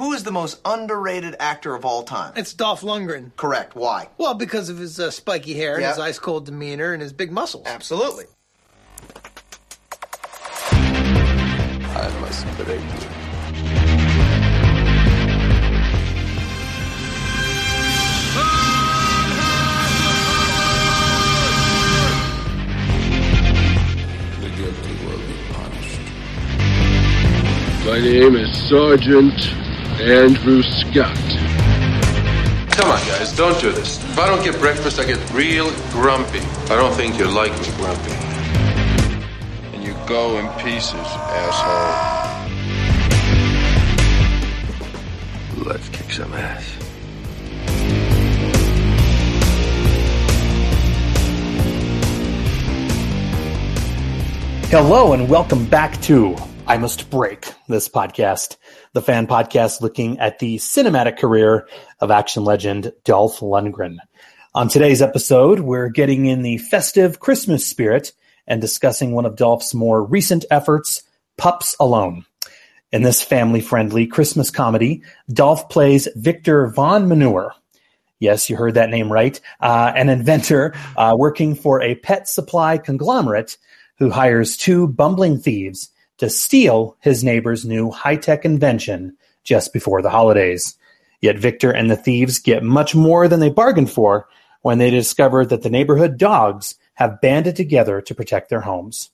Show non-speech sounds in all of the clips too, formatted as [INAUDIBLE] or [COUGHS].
Who is the most underrated actor of all time? It's Dolph Lundgren. Correct. Why? Well, because of his uh, spiky hair, and Yeah. his ice cold demeanor, and his big muscles. Absolutely. I must break you. The guilty will be punished. My name is Sergeant Andrew Scott. Come on, guys, don't do this. If I don't get breakfast, I get real grumpy. I don't think you like me grumpy. And you go in pieces, asshole. Let's kick some ass. Hello and welcome back to I Must Break, this podcast, the fan podcast looking at the cinematic career of action legend Dolph Lundgren. On today's episode, we're getting in the festive Christmas spirit and discussing one of Dolph's more recent efforts, Pups Alone. In this family friendly Christmas comedy, Dolph plays Victor Von Manure. Yes, you heard that name right. Uh, an inventor uh, working for a pet supply conglomerate who hires two bumbling thieves to steal his neighbor's new high tech invention just before the holidays. Yet Victor and the thieves get much more than they bargained for when they discover that the neighborhood dogs have banded together to protect their homes.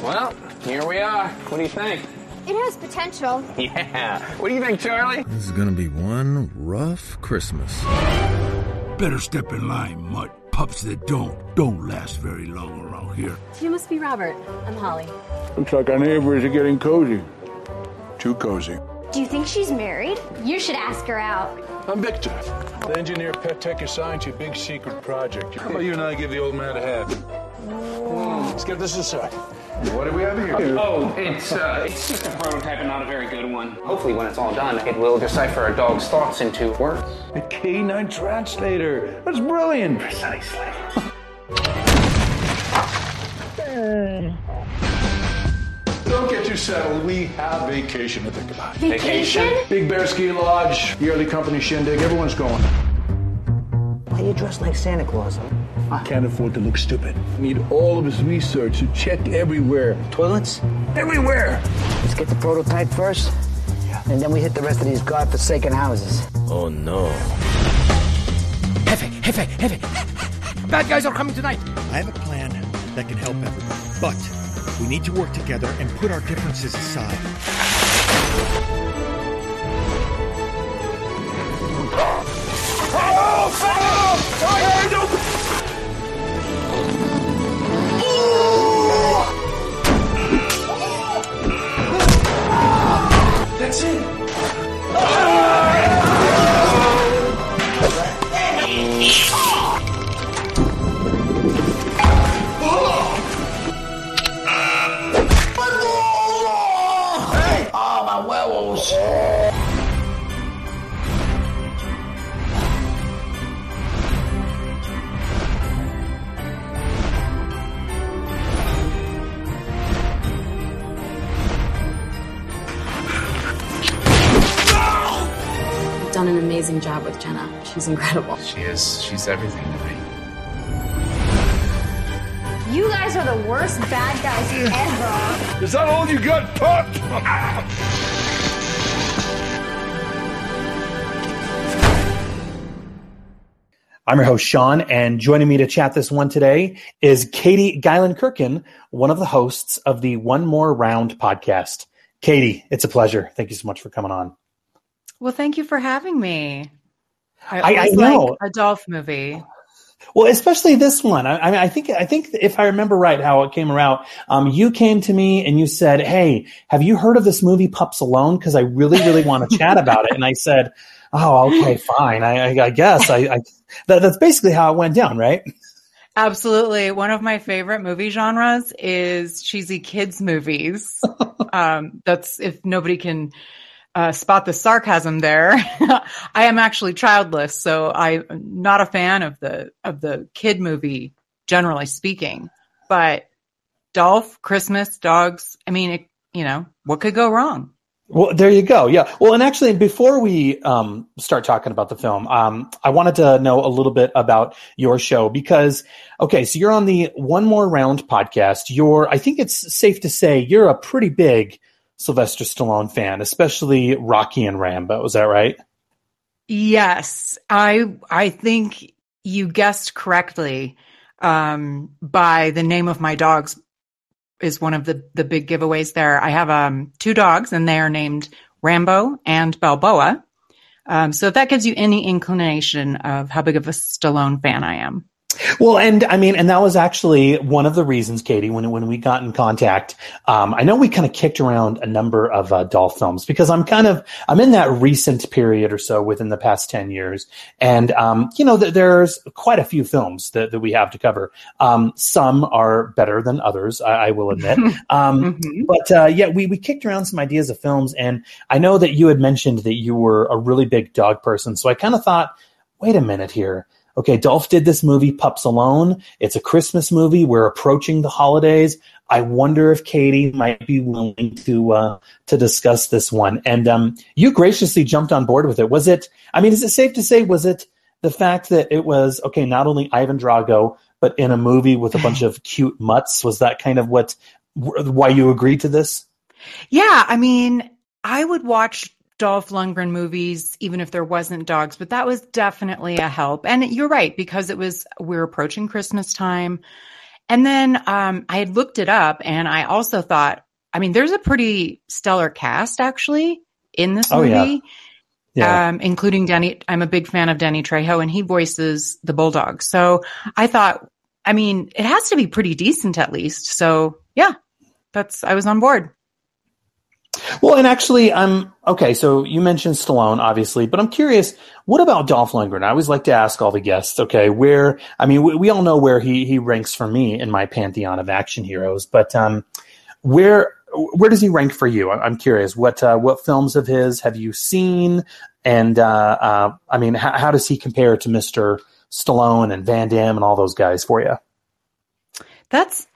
Well, here we are. What do you think? It has potential. [LAUGHS] Yeah. What do you think, Charlie? This is gonna be one rough Christmas. Better step in line, mutt. Pups that don't, don't last very long around here. You must be Robert. I'm Holly. Looks like our neighbors are getting cozy. Too cozy. Do you think she's married? You should ask her out. I'm Victor, the engineer Pet Tech assigned to a big secret project. How about you and I give the old man a hand? Let's get this aside. What do we have here? Oh, it's uh, it's just a prototype and not a very good one. Hopefully, when it's all done, it will decipher a dog's thoughts into words. A canine translator. That's brilliant. Precisely. Don't get too settled. We have vacation to think about. Vacation? Big Bear Ski Lodge, yearly company shindig. Everyone's going. Why are you dressed like Santa Claus? Huh? Can't afford to look stupid. Need all of his research to check everywhere. Toilets? Everywhere! Let's get the prototype first, and then we hit the rest of these godforsaken houses. Oh no. Hefe, hefe, hefe. Bad guys are coming tonight. I have a plan that can help everyone, but we need to work together and put our differences aside. That's it. You've an amazing job with Jenna. She's incredible. She is. She's everything to me. You guys are the worst bad guys ever. Is that all you got, Pop? I'm your host, Sean, and joining me to chat this one today is Katie Guylan Kirkin, one of the hosts of the One More Round podcast. Katie, it's a pleasure. Thank you so much for coming on. Well, thank you for having me. I, I- I know. like a Dolph movie. Well, especially this one. I, I mean, I think, I think if I remember right, how it came around, um, you came to me and you said, "Hey, have you heard of this movie Pups Alone? Because I really, really want to chat about it." And I said, "Oh, okay, fine. I, I, I guess I, I that, that's basically how it went down, right?" Absolutely. One of my favorite movie genres is cheesy kids movies. [LAUGHS] um, that's if nobody can uh, spot the sarcasm there. [LAUGHS] I am actually childless, so I'm not a fan of the of the kid movie, generally speaking. But Dolph, Christmas, dogs. I mean, it, you know, what could go wrong? Well, there you go. Yeah. Well, and actually, before we um, start talking about the film, um, I wanted to know a little bit about your show because, okay, so you're on the One More Round podcast. You're, I think it's safe to say, you're a pretty big Sylvester Stallone fan, especially Rocky and Rambo. Is that right? Yes, I I think you guessed correctly. Um, by the name of my dogs is one of the the big giveaways there. I have um two dogs and they are named Rambo and Balboa. Um, so if that gives you any inclination of how big of a Stallone fan I am. Well, and I mean, and that was actually one of the reasons, Katie, when when we got in contact. Um, I know we kind of kicked around a number of uh, Dolph films because I'm kind of I'm in that recent period or so within the past ten years, and um, you know, th- there's quite a few films that, that we have to cover. Um, some are better than others, I, I will admit. [LAUGHS] Um, mm-hmm. But uh, yeah, we we kicked around some ideas of films, and I know that you had mentioned that you were a really big dog person, so I kind of thought, wait a minute here okay, Dolph did this movie, Pups Alone. It's a Christmas movie. We're approaching the holidays. I wonder if Katie might be willing to uh, to discuss this one. And um, you graciously jumped on board with it. Was it? I mean, is it safe to say was it the fact that it was okay? Not only Ivan Drago, but in a movie with a bunch of [LAUGHS] cute mutts. Was that kind of what why you agreed to this? Yeah, I mean, I would watch Dolph Lundgren movies, even if there wasn't dogs, but that was definitely a help. And you're right, because it was, we're approaching Christmas time. And then um, I had looked it up and I also thought, I mean, there's a pretty stellar cast actually in this movie. Oh, yeah. Yeah. Um, including Danny. I'm a big fan of Danny Trejo and he voices the bulldog. So I thought, I mean, it has to be pretty decent at least. So yeah, that's, I was on board. Well, and actually, I'm okay. So you mentioned Stallone, obviously, but I'm curious. What about Dolph Lundgren? I always like to ask all the guests. Okay, where? I mean, we, we all know where he he ranks for me in my pantheon of action heroes, but um, where where does he rank for you? I'm curious. What uh, what films of his have you seen? And uh, uh, I mean, how, how does he compare to Mister Stallone and Van Damme and all those guys for you? That's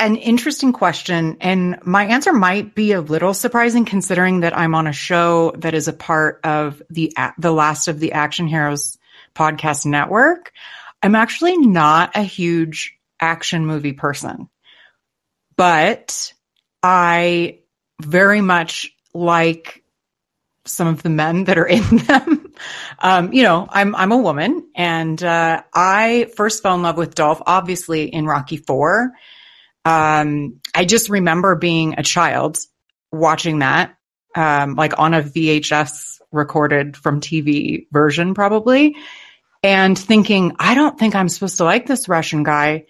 an interesting question. And my answer might be a little surprising considering that I'm on a show that is a part of the, the last of the Action Heroes podcast network. I'm actually not a huge action movie person, but I very much like some of the men that are in [LAUGHS] them. Um, you know, I'm I'm a woman, and uh, I first fell in love with Dolph, obviously in Rocky Four, um, I just remember being a child watching that, um, like on a VHS recorded from TV version, probably, and thinking, I don't think I'm supposed to like this Russian guy,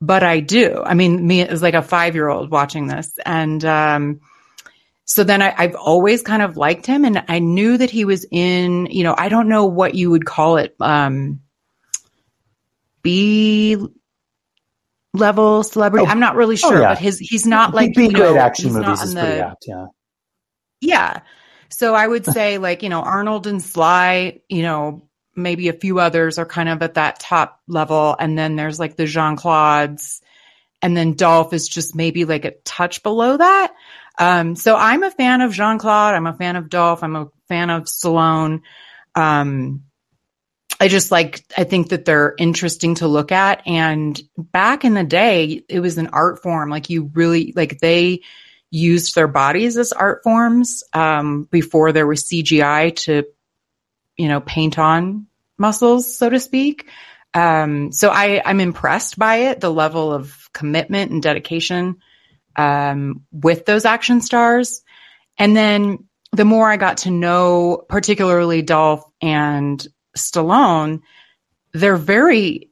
but I do. I mean, me as like a five year old watching this. And, um, so then I, have always kind of liked him and I knew that he was in, you know, I don't know what you would call it, um, B level celebrity. Oh, I'm not really sure, oh, yeah. but his he's not like being you know, great action movies is the, pretty apt. Yeah, yeah. So I would say [LAUGHS] like you know Arnold and Sly, you know maybe a few others are kind of at that top level, and then there's like the Jean Claude's, and then Dolph is just maybe like a touch below that. Um, so I'm a fan of Jean Claude. I'm a fan of Dolph. I'm a fan of Stallone. Um, I just like, I think that they're interesting to look at. And back in the day, it was an art form. Like you really, like they used their bodies as art forms, um, before there was CGI to, you know, paint on muscles, so to speak. Um, so I, I'm impressed by it, the level of commitment and dedication, um, with those action stars. And then the more I got to know, particularly Dolph and Stallone, they're very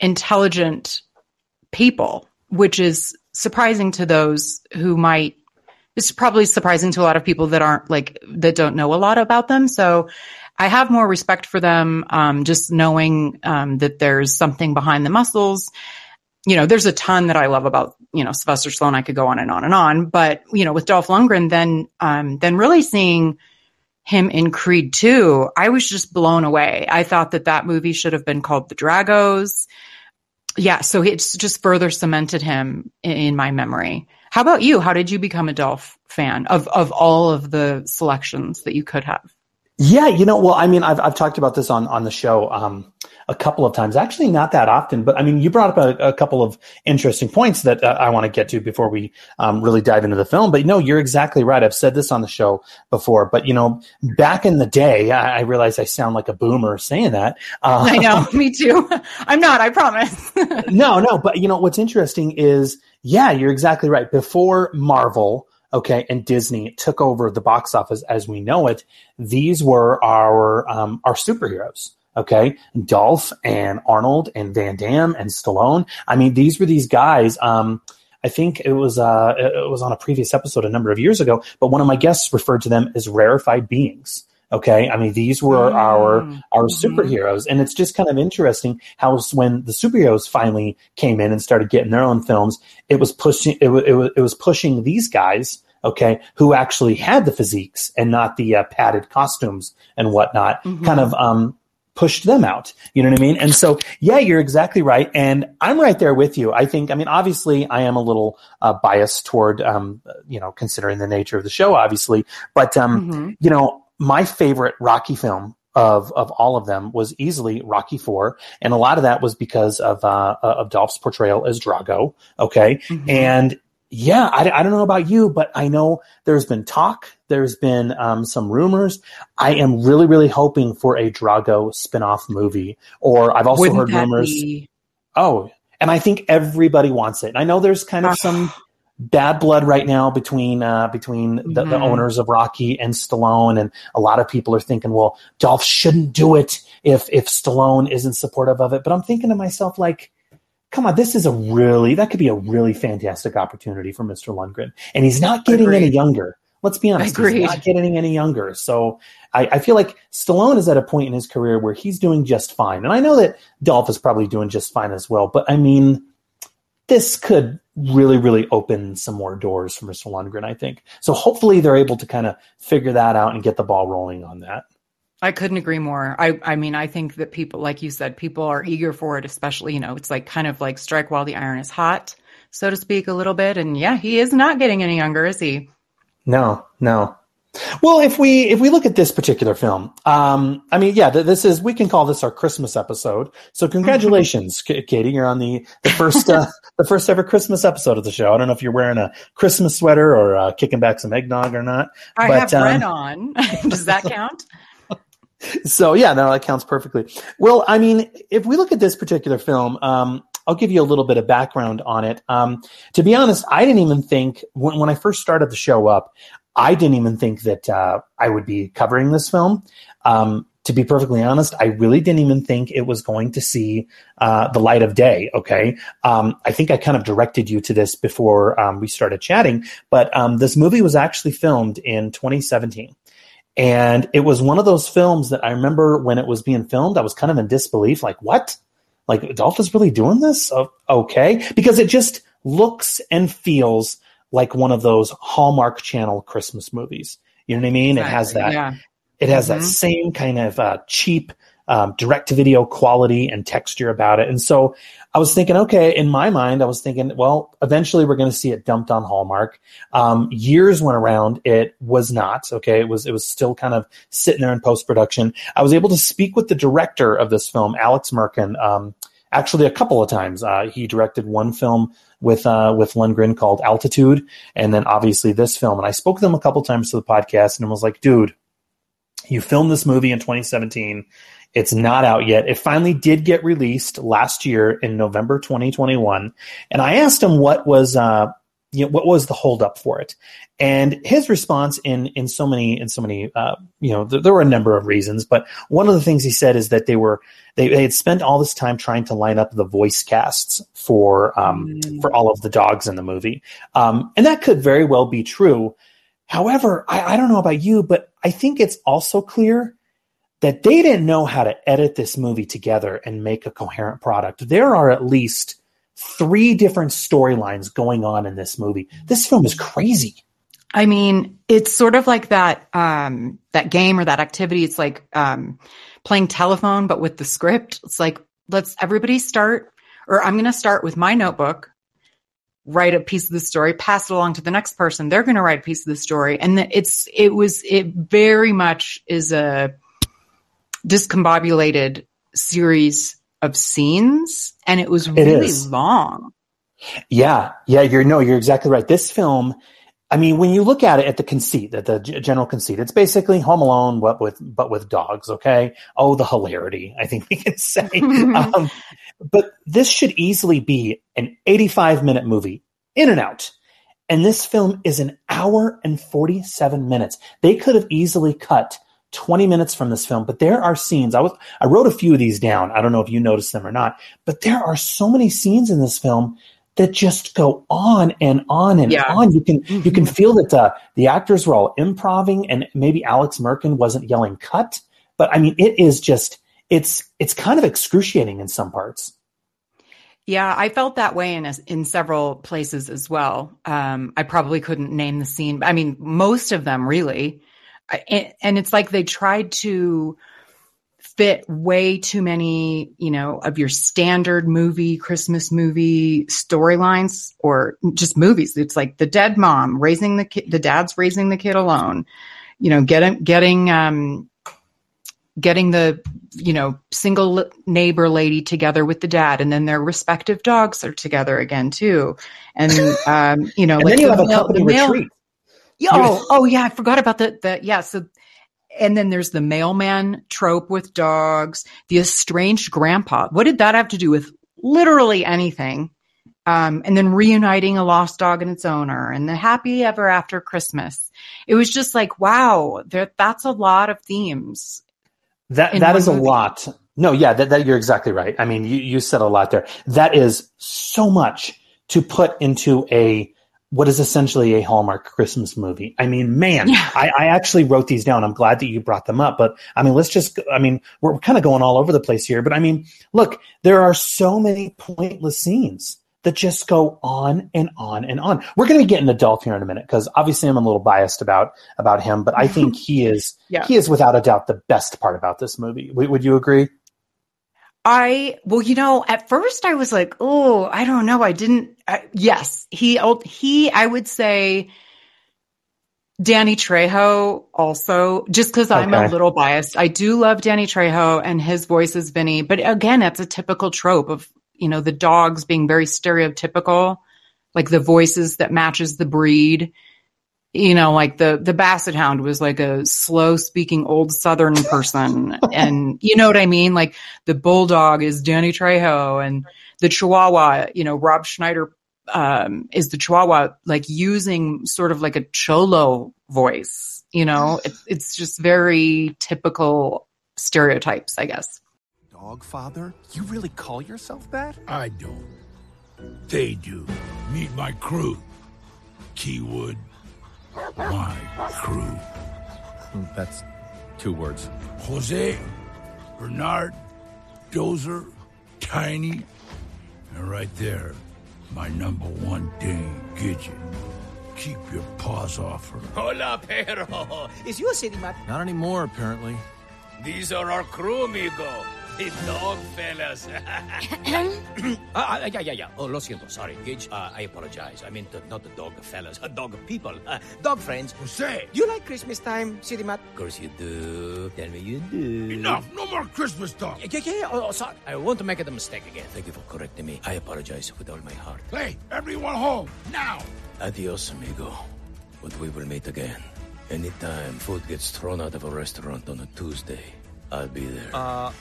intelligent people, which is surprising to those who might it's probably surprising to a lot of people that aren't like that don't know a lot about them. So I have more respect for them, um, just knowing um, that there's something behind the muscles. You know, there's a ton that I love about you know Sylvester Stallone. I could go on and on and on, but you know, with Dolph Lundgren, then um, then really seeing him in Creed 2, I was just blown away. I thought that that movie should have been called The Dragos. Yeah, so it's just further cemented him in, my memory. How about you? How did you become a Dolph fan of of all of the selections that you could have? Yeah, you know, well, I mean, I've I've talked about this on on the show um, a couple of times. Actually, not that often, but I mean, you brought up a, a couple of interesting points that uh, I want to get to before we um, really dive into the film. But no, you're exactly right. I've said this on the show before, but you know, back in the day, I, I realize I sound like a boomer saying that. Uh, I know, [LAUGHS] me too. I'm not. I promise. [LAUGHS] no, no, but you know what's interesting is, yeah, you're exactly right. Before Marvel okay, and Disney took over the box office as we know it. These were our um, our superheroes. Okay, Dolph and Arnold and Van Damme and Stallone. I mean, these were these guys. Um, I think it was uh, it was on a previous episode a number of years ago, but one of my guests referred to them as rarefied beings. Okay, I mean these were mm. our our mm-hmm. superheroes, and it's just kind of interesting how when the superheroes finally came in and started getting their own films, it was pushing it was, it was, it was pushing these guys okay, who actually had the physiques and not the uh, padded costumes and whatnot, mm-hmm. kind of um, pushed them out. You know what I mean? And so, yeah, you're exactly right. And I'm right there with you. I think, I mean, obviously, I am a little uh, biased toward, um, you know, considering the nature of the show, obviously. But, um, mm-hmm. you know, my favorite Rocky film of of all of them was easily Rocky Four, and a lot of that was because of uh, of Dolph's portrayal as Drago. Okay, mm-hmm. and yeah, I, I don't know about you, but I know there's been talk, there's been um, some rumors. I am really, really hoping for a Drago spin-off movie. Or I've also Wouldn't heard rumors. Be... Oh, and I think everybody wants it. And I know there's kind of ah. some bad blood right now between uh, between the, mm-hmm. the, owners of Rocky and Stallone, and a lot of people are thinking, well, Dolph shouldn't do it if if Stallone isn't supportive of it. But I'm thinking to myself, like come on, this is a really that could be a really fantastic opportunity for Mr. Lundgren, and he's not getting Agreed. any younger. Let's be honest, Agreed. he's not getting any younger. So I, I, feel like Stallone is at a point in his career where he's doing just fine, and I know that Dolph is probably doing just fine as well. But I mean, this could really, really open some more doors for Mr. Lundgren. I think so. Hopefully, they're able to kind of figure that out and get the ball rolling on that. I couldn't agree more. I, I mean, I think that people, like you said, people are eager for it, especially, you know, it's like kind of like strike while the iron is hot, so to speak, a little bit. And yeah, he is not getting any younger, is he? No, no. Well, if we if we look at this particular film, um, I mean, yeah, this is we can call this our Christmas episode. So congratulations, [LAUGHS] Katie, you're on the the first uh, [LAUGHS] the first ever Christmas episode of the show. I don't know if you're wearing a Christmas sweater or uh, kicking back some eggnog or not. I but, have um, red on. [LAUGHS] Does that count? So yeah, no, that counts perfectly. Well, I mean, if we look at this particular film, um, I'll give you a little bit of background on it. Um, to be honest, I didn't even think when, when I first started the show up, I didn't even think that uh, I would be covering this film. Um, to be perfectly honest, I really didn't even think it was going to see uh, the light of day. Okay, um, I think I kind of directed you to this before um, we started chatting, but um, this movie was actually filmed in 2017. And it was one of those films that I remember when it was being filmed, I was kind of in disbelief, like, what? Like, Dolph is really doing this? Oh, okay. Because it just looks and feels like one of those Hallmark Channel Christmas movies. You know what I mean? Exactly. It has that. Yeah. It has mm-hmm. that same kind of uh, cheap um, direct to video quality and texture about it. And so I was thinking, okay, in my mind, I was thinking, well, eventually we're going to see it dumped on Hallmark. Um, years went around, it was not. Okay, it was it was still kind of sitting there in post production. I was able to speak with the director of this film, Alex Merkin. Um, actually, a couple of times. Uh, he directed one film with uh, with Lundgren called Altitude, and then obviously this film. And I spoke to him a couple times to the podcast, and was like, dude, you filmed this movie in 2017 it's not out yet. It finally did get released last year in November 2021. And I asked him what was, uh, you know, what was the holdup for it? And his response in, in so many, in so many, uh, you know, th- there were a number of reasons, but one of the things he said is that they were, they, they had spent all this time trying to line up the voice casts for, um, mm. for all of the dogs in the movie. Um, and that could very well be true. However, I, I don't know about you, but I think it's also clear that they didn't know how to edit this movie together and make a coherent product. There are at least three different storylines going on in this movie. This film is crazy. I mean, it's sort of like that um, that game or that activity. It's like um, playing telephone, but with the script. It's like let's everybody start, or I'm going to start with my notebook. write a piece of the story, pass it along to the next person. They're going to write a piece of the story. And it's, it was, it very much is a discombobulated series of scenes. And it was really is. long. Yeah, yeah, you're no, you're exactly right. This film, I mean, when you look at it at the conceit, at the general conceit, it's basically Home Alone, what with but with dogs. Okay, oh, the hilarity, I think we can say. [LAUGHS] um, but this should easily be an 85 minute movie, in and out. And this film is an hour and 47 minutes. They could have easily cut 20 minutes from this film, but there are scenes. I was I wrote a few of these down. I don't know if you noticed them or not, but there are so many scenes in this film that just go on and on and Yeah. on. You can you can feel that uh, the actors were all improving, and maybe Alex Merkin wasn't yelling "cut," but I mean, it is just it's it's kind of excruciating in some parts. Yeah, I felt that way in a, in several places as well. Um, I probably couldn't name the scene. I mean, most of them really, and, and it's like they tried to fit way too many, you know, of your standard movie, Christmas movie storylines or just movies. It's like the dead mom raising the kid, the dad's raising the kid alone, you know, getting, getting, um, getting the you know single neighbor lady together with the dad and then their respective dogs are together again too and um you know And then you the have a company retreat. Yeah, oh, oh yeah i forgot about the the yeah so and then there's the mailman trope with dogs the estranged grandpa what did that have to do with literally anything um, and then reuniting a lost dog and its owner and the happy ever after christmas it was just like wow there, that's a lot of themes That that is a lot. No, yeah, that, that you're exactly right. I mean, you, you said a lot there. That is so much to put into a what is essentially a Hallmark Christmas movie. I mean, man, I, I actually wrote these down. I'm glad that you brought them up. But I mean, let's just I mean, we're kind of going all over the place here. But I mean, look, there are so many pointless scenes that just go on and on and on. We're going to get into Dolph here in a minute because obviously I'm a little biased about about him, but I think he [LAUGHS] is Yeah. he is without a doubt the best part about this movie. Would, would you agree? I well, you know, at first I was like, oh, I don't know. I didn't. I, yes, he oh, he. I would say Danny Trejo also, just because I'm a little biased. I do love Danny Trejo and his voice is Vinny, but again, it's a typical trope of you know the dogs being very stereotypical, like the voices that matches the breed. You know, like the the basset hound was like a slow speaking old Southern person, [LAUGHS] and you know what I mean. Like the bulldog is Danny Trejo, and the Chihuahua, you know, Rob Schneider um, is the Chihuahua, like using sort of like a cholo voice. You know, it's it's just very typical stereotypes, I guess. Dogfather? You really call yourself that? I don't. They do. Meet my crew. Keywood. My crew. That's two words. Jose, Bernard, Dozer, Tiny, and right there, my number one Dane, Gidget. Keep your paws off her. Hola, perro. Is you a city mat? Not anymore, apparently. These are our crew, amigo. The dog fellas. [LAUGHS] [COUGHS] Ah, ah, yeah, yeah, yeah. Oh, lo siento. Sorry, Gage. Uh, I apologize. I meant uh, not the dog fellas, [LAUGHS] uh, dog people. Uh, dog friends. Jose! Do You like Christmas time, city mat? Of course you do. Tell me you do. Enough! No more Christmas talk! Yeah, yeah, yeah. Oh, oh, sorry. I won't make a mistake again. Thank you for correcting me. I apologize with all my heart. Hey, everyone home, now! Adios, amigo. But we will meet again. Anytime food gets thrown out of a restaurant on a Tuesday, I'll be there. Uh,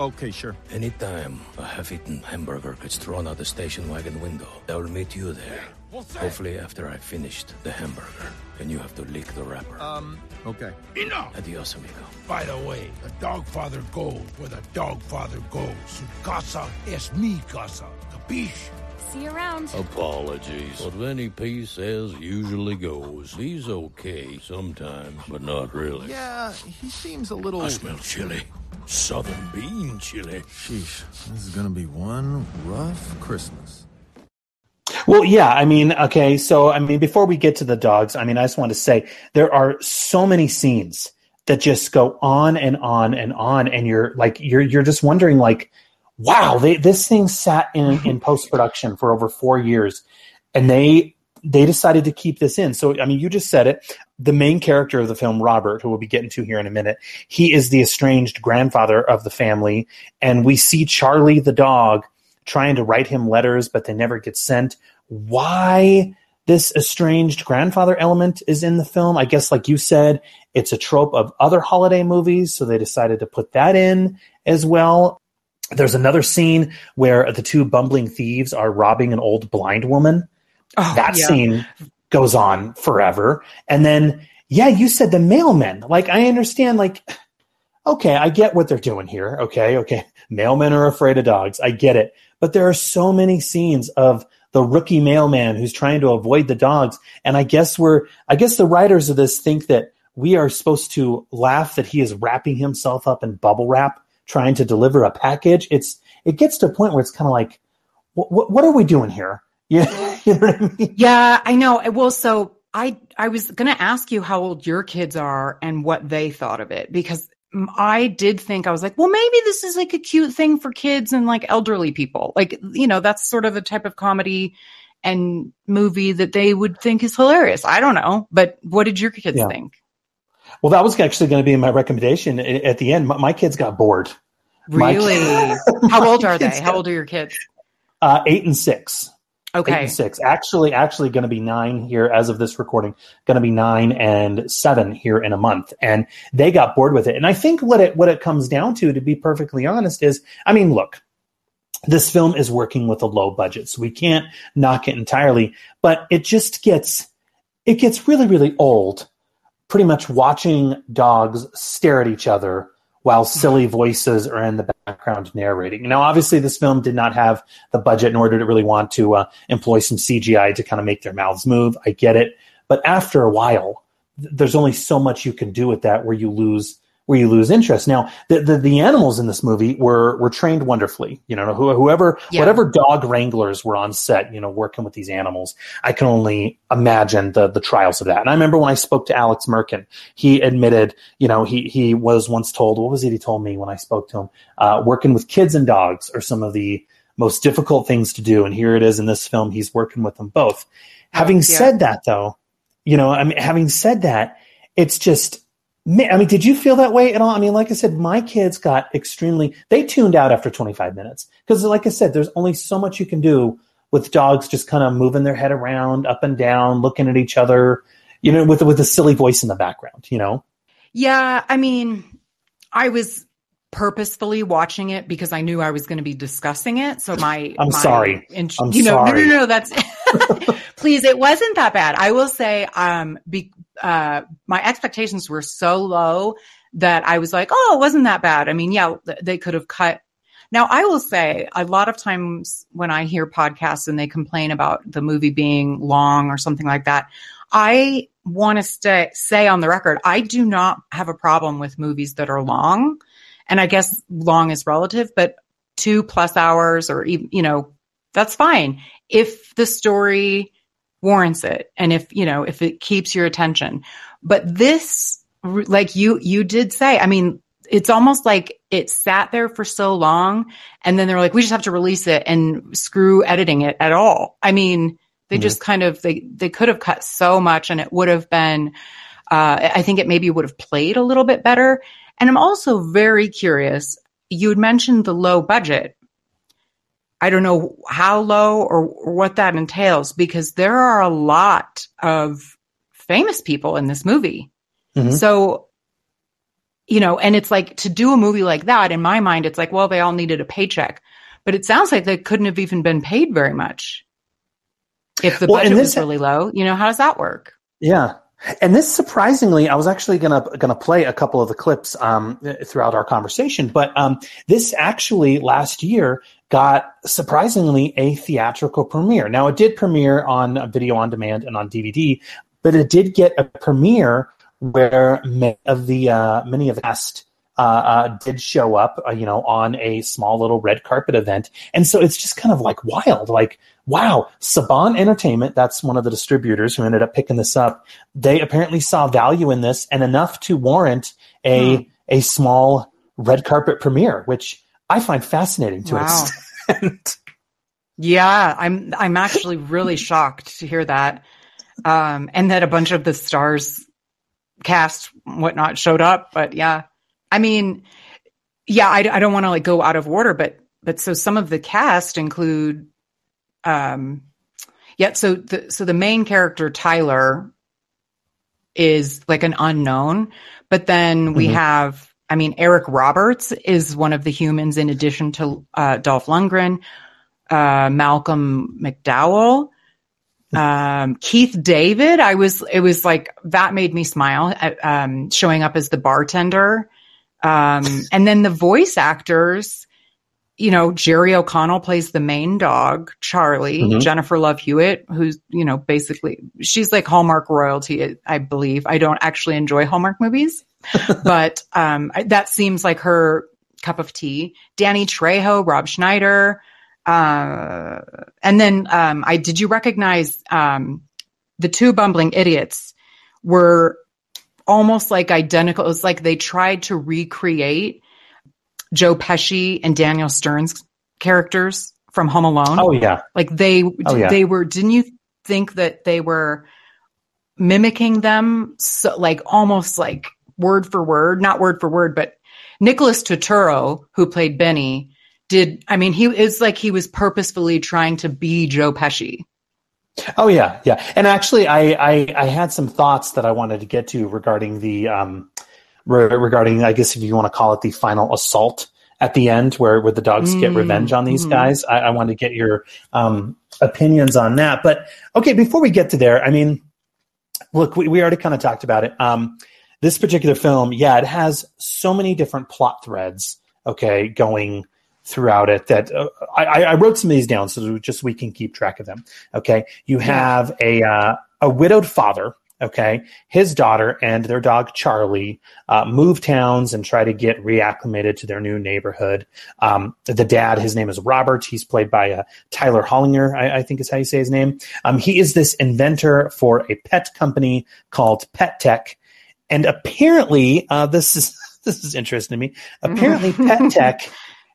okay, sure. Anytime a half-eaten hamburger gets thrown out the station wagon window, I'll meet you there. Hopefully after I've finished the hamburger, and you have to lick the wrapper. Um, okay. Enough! Adios, amigo. By the way, the Dogfather goes where the Dogfather goes. Su casa es mi casa. Capiche? See you around. Apologies. What Vinny P says usually goes. He's okay sometimes, but not really. Yeah, he seems a little. I smell chili. Southern bean chili. Sheesh, this is gonna be one rough Christmas. Well, yeah, I mean, okay, so I mean, before we get to the dogs, I mean, I just want to say there are so many scenes that just go on and on and on, and you're like, you're you're just wondering, like, wow, they, this thing sat in in [LAUGHS] post production for over four years, and they they decided to keep this in. So I mean, you just said it. The main character of the film, Robert, who we'll be getting to here in a minute, he is the estranged grandfather of the family, and we see Charlie the dog trying to write him letters, but they never get sent. Why? This estranged grandfather element is in the film. I guess, like you said, it's a trope of other holiday movies, so they decided to put that in as well. There's another scene where the two bumbling thieves are robbing an old blind woman. Oh, that yeah. scene goes on forever. And then, yeah, you said the mailmen. Like, I understand, like, okay, I get what they're doing here. Okay, okay. Mailmen are afraid of dogs. I get it. But there are so many scenes of the rookie mailman who's trying to avoid the dogs. And I guess we're, I guess the writers of this think that we are supposed to laugh that he is wrapping himself up in bubble wrap trying to deliver a package. It's, it gets to a point where it's kind of like, what, what are we doing here? [LAUGHS] Yeah, [LAUGHS] you know what I mean? Yeah, I know. Well, so I I was going to ask you how old your kids are and what they thought of it because I did think I was like, well, maybe this is like a cute thing for kids and like elderly people. Like, you know, that's sort of a type of comedy and movie that they would think is hilarious. I don't know, but what did your kids Yeah. think? Well, that was actually going to be my recommendation at the end. My, my kids got bored. Really? [LAUGHS] how old are they? kids How old are your kids? Uh, eight and six. Okay. six. Actually, actually going to be nine here as of this recording. Going to be nine and seven here in a month, and they got bored with it. And I think what it what it comes down to, to be perfectly honest, is I mean, look, this film is working with a low budget, so we can't knock it entirely, but it just gets it gets really really old. Pretty much watching dogs stare at each other while silly voices are in the background narrating. Now, obviously, this film did not have the budget, nor did it really want to uh, employ some CGI to kind of make their mouths move. I get it, but after a while, th- there's only so much you can do with that where you lose where you lose interest. Now, the the, the animals in this movie were were trained wonderfully. You know, who, whoever Yeah. whatever dog wranglers were on set, you know, working with these animals, I can only imagine the the trials of that. And I remember when I spoke to Alex Merkin, he admitted, you know, he he was once told, what was it he told me when I spoke to him? Uh, working with kids and dogs are some of the most difficult things to do. And here it is in this film, he's working with them both. Having yeah. said that, though, you know, I mean, having said that, it's just. I mean, did you feel that way at all? I mean, like I said, my kids got extremely. They tuned out after 25 minutes because, like I said, there's only so much you can do with dogs just kind of moving their head around, up and down, looking at each other, you know, with with a silly voice in the background. You know, Yeah, I mean, I was purposefully watching it because I knew I was going to be discussing it. So my, I'm my sorry. int- I'm you know, sorry. no, no, no, that's [LAUGHS] please. It wasn't that bad. I will say, um, be, uh, my expectations were so low that I was like, oh, it wasn't that bad. I mean, yeah, they could have cut. Now, I will say a lot of times when I hear podcasts and they complain about the movie being long or something like that, I want to stay, say on the record, I do not have a problem with movies that are long. And I guess long is relative, but two plus hours or even, you know, that's fine. If the story warrants it and if, you know, if it keeps your attention. But this, like you, you did say, I mean, it's almost like it sat there for so long and then they're like, we just have to release it and screw editing it at all. I mean, they Mhm. just kind of, they, they could have cut so much and it would have been, uh, I think it maybe would have played a little bit better. And I'm also very curious. You had mentioned the low budget. I don't know how low or, or what that entails because there are a lot of famous people in this movie. Mhm. So, you know, and it's like to do a movie like that, in my mind, it's like, well, they all needed a paycheck. But it sounds like they couldn't have even been paid very much if the Well, budget this- was really low. You know, how does that work? Yeah. And this surprisingly, I was actually gonna gonna play a couple of the clips um, throughout our conversation, but um, this actually last year got surprisingly a theatrical premiere. Now it did premiere on video on demand and on DVD, but it did get a premiere where many of the uh, many of the cast uh, uh, did show up, uh, you know, on a small little red carpet event, and so it's just kind of like wild, like wow, Saban Entertainment, that's one of the distributors who ended up picking this up. They apparently saw value in this and enough to warrant a a small red carpet premiere, which I find fascinating to an extent. [LAUGHS] Yeah, I'm I'm actually really shocked to hear that. Um, and that a bunch of the stars cast whatnot showed up, but yeah. I mean, yeah, I, I don't want to like go out of order, but but so some of the cast include um yeah, so the so the main character Tyler is like an unknown, but then we Mhm. have I mean Eric Roberts is one of the humans in addition to uh Dolph Lundgren, uh Malcolm McDowell, um [LAUGHS] Keith David, I was it was like that made me smile uh, um showing up as the bartender. Um and then the voice actors you know, Jerry O'Connell plays the main dog, Charlie. Mhm. Jennifer Love Hewitt, who's, you know, basically, she's like Hallmark royalty, I believe. I don't actually enjoy Hallmark movies, [LAUGHS] but um, that seems like her cup of tea. Danny Trejo, Rob Schneider. Uh, and then um, I did you recognize um, the two bumbling idiots were almost like identical. It was like they tried to recreate Joe Pesci and Daniel Stern's characters from Home Alone. Oh yeah. Like they Oh, yeah. they were didn't you think that they were mimicking them so like almost like word for word, not word for word, but Nicholas Turturro, who played Benny, did I mean he it's like he was purposefully trying to be Joe Pesci. Oh yeah, yeah. And actually, I, I I had some thoughts that I wanted to get to regarding the um re- regarding I guess if you want to call it the final assault at the end where where the dogs get Mm, revenge on these mhm. guys. I, I wanted to get your um opinions on that. But okay, before we get to there, I mean, look, we, we already kind of talked about it. Um, this particular film, yeah, it has so many different plot threads. Okay, going throughout it that uh, I, I wrote some of these down so just we can keep track of them. Okay, you have a uh, a widowed father. Okay, his daughter and their dog Charlie uh, move towns and try to get reacclimated to their new neighborhood. Um, the dad, his name is Robert. He's played by uh, Tyler Hollinger, I, I think is how you say his name. Um, he is this inventor for a pet company called Pet Tech, and apparently, uh, this is [LAUGHS] this is interesting to me. Apparently, [LAUGHS] Pet Tech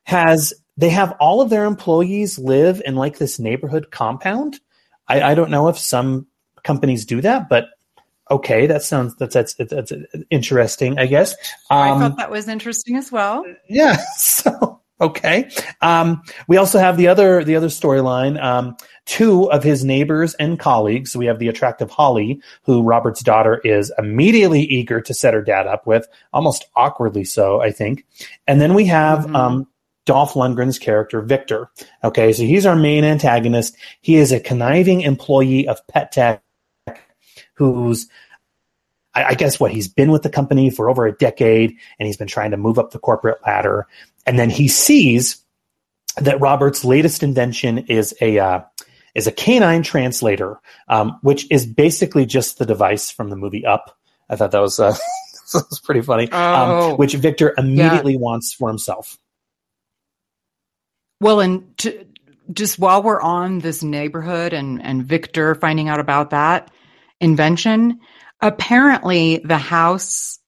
has they have all of their employees live in like this neighborhood compound. I, I don't know if some companies do that, but okay, that sounds that's that's that's, interesting. I guess. I Um, thought that was interesting as well. [LAUGHS] yeah. So okay. Um, we also have the other the other storyline. Um, two of his neighbors and colleagues. We have the attractive Holly, who Robert's daughter is immediately eager to set her dad up with, almost awkwardly so, I think. And then we have um, Dolph Lundgren's character Victor. Okay, so he's our main antagonist. He is a conniving employee of Pet Tech who's I guess what he's been with the company for over a decade and he's been trying to move up the corporate ladder. And then he sees that Robert's latest invention is a uh, is a canine translator, um, which is basically just the device from the movie Up. I thought that was uh, [LAUGHS] that was pretty funny. Oh. um, which Victor immediately wants for himself. Well, and to, just while we're on this neighborhood and and Victor finding out about that invention, apparently the house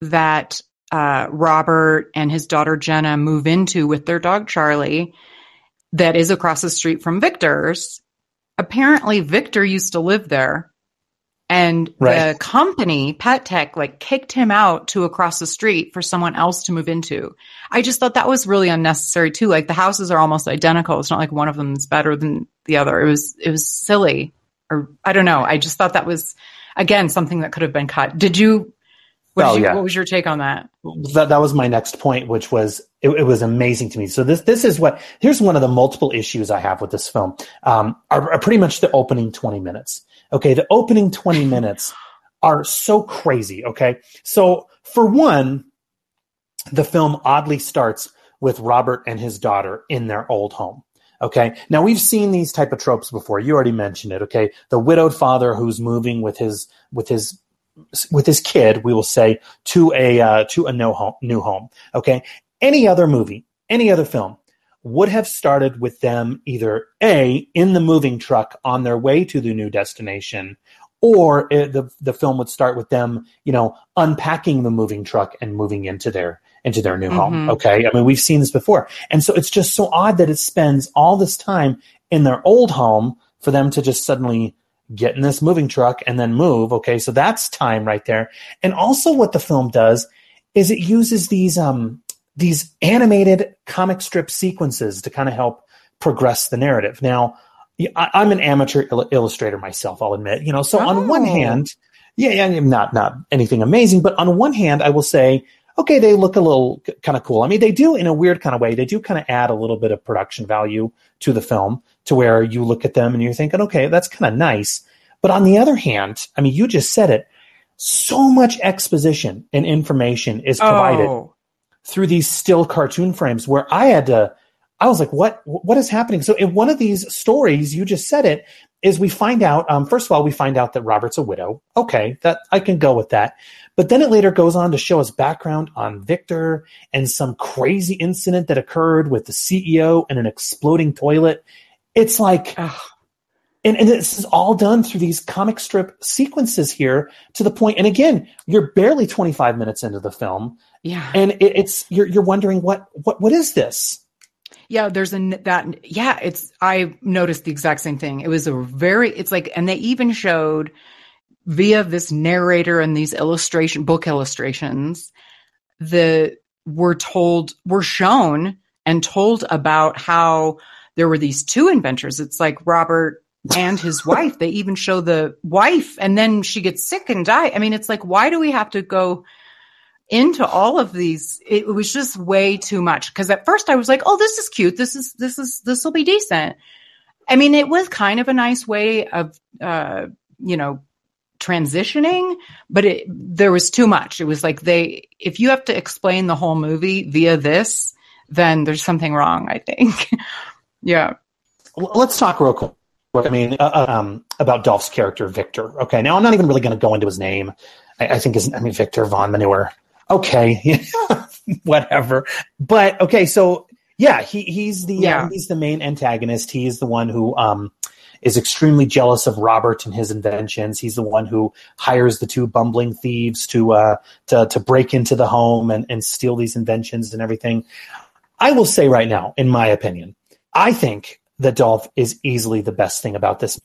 that uh, Robert and his daughter Jenna move into with their dog Charlie, that is across the street from Victor's. Apparently, Victor used to live there, and Right. the company Pet Tech like kicked him out to across the street for someone else to move into. I just thought that was really unnecessary too. Like the houses are almost identical. It's not like one of them is better than the other. It was it was silly, or I don't know. I just thought that was again something that could have been cut. Did you? What, Oh, you, yeah. what was your take on that? that that was my next point, which was it, it was amazing to me. So this this is what here's one of the multiple issues I have with this film. Um, are, are pretty much the opening twenty minutes. Okay, the opening twenty [LAUGHS] minutes are so crazy. Okay, so for one, the film oddly starts with Robert and his daughter in their old home. Okay. Now we've seen these type of tropes before. You already mentioned it. Okay. The widowed father who's moving with his with his with his kid, we will say, to a uh, to a no home, new home. Okay. Any other movie, any other film would have started with them either a in the moving truck on their way to the new destination, or it, the the film would start with them, you know, unpacking the moving truck and moving into their into their new home. Mhm. Okay, I mean we've seen this before, and so it's just so odd that it spends all this time in their old home for them to just suddenly get in this moving truck and then move. Okay, so that's time right there. And also, what the film does is it uses these um these animated comic strip sequences to kind of help progress the narrative. Now, I, I'm an amateur il- illustrator myself. I'll admit, you know. So on one hand, yeah, yeah, I'm not not anything amazing, but on one hand, I will say, okay, they look a little kind of cool. I mean, they do in a weird kind of way. They do kind of add a little bit of production value to the film, to where you look at them and you're thinking, okay, that's kind of nice. But on the other hand, I mean, you just said it. So much exposition and information is provided Oh. through these still cartoon frames where I had to I was like, what what is happening? So in one of these stories, you just said it, is we find out, um, first of all, we find out that Robert's a widow. Okay, that I can go with that. But then it later goes on to show us background on Victor and some crazy incident that occurred with the CEO and an exploding toilet. It's like and, and this is all done through these comic strip sequences here to the point and again you're barely 25 minutes into the film Yeah. and it, it's you're, you're wondering what what what is this Yeah, there's a that yeah, it's I noticed the exact same thing. It was a very it's like and they even showed via this narrator and these illustration book illustrations the we're told we're shown and told about how there were these two inventors. It's like Robert and his [LAUGHS] wife. They even show the wife and then she gets sick and die. I mean, it's like why do we have to go into all of these it was just way too much because at first i was like oh this is cute this is this is this will be decent i mean it was kind of a nice way of uh you know transitioning but it there was too much it was like they if you have to explain the whole movie via this then there's something wrong i think [LAUGHS] yeah let's talk real quick i mean uh, um, about dolph's character victor okay now i'm not even really going to go into his name I, I think his i mean victor von manure okay [LAUGHS] whatever but okay so yeah he, he's the Yeah. um, he's the main antagonist he's the one who um is extremely jealous of Robert and his inventions. He's the one who hires the two bumbling thieves to uh, to to break into the home and, and steal these inventions and everything. I will say right now, in my opinion, I think that Dolph is easily the best thing about this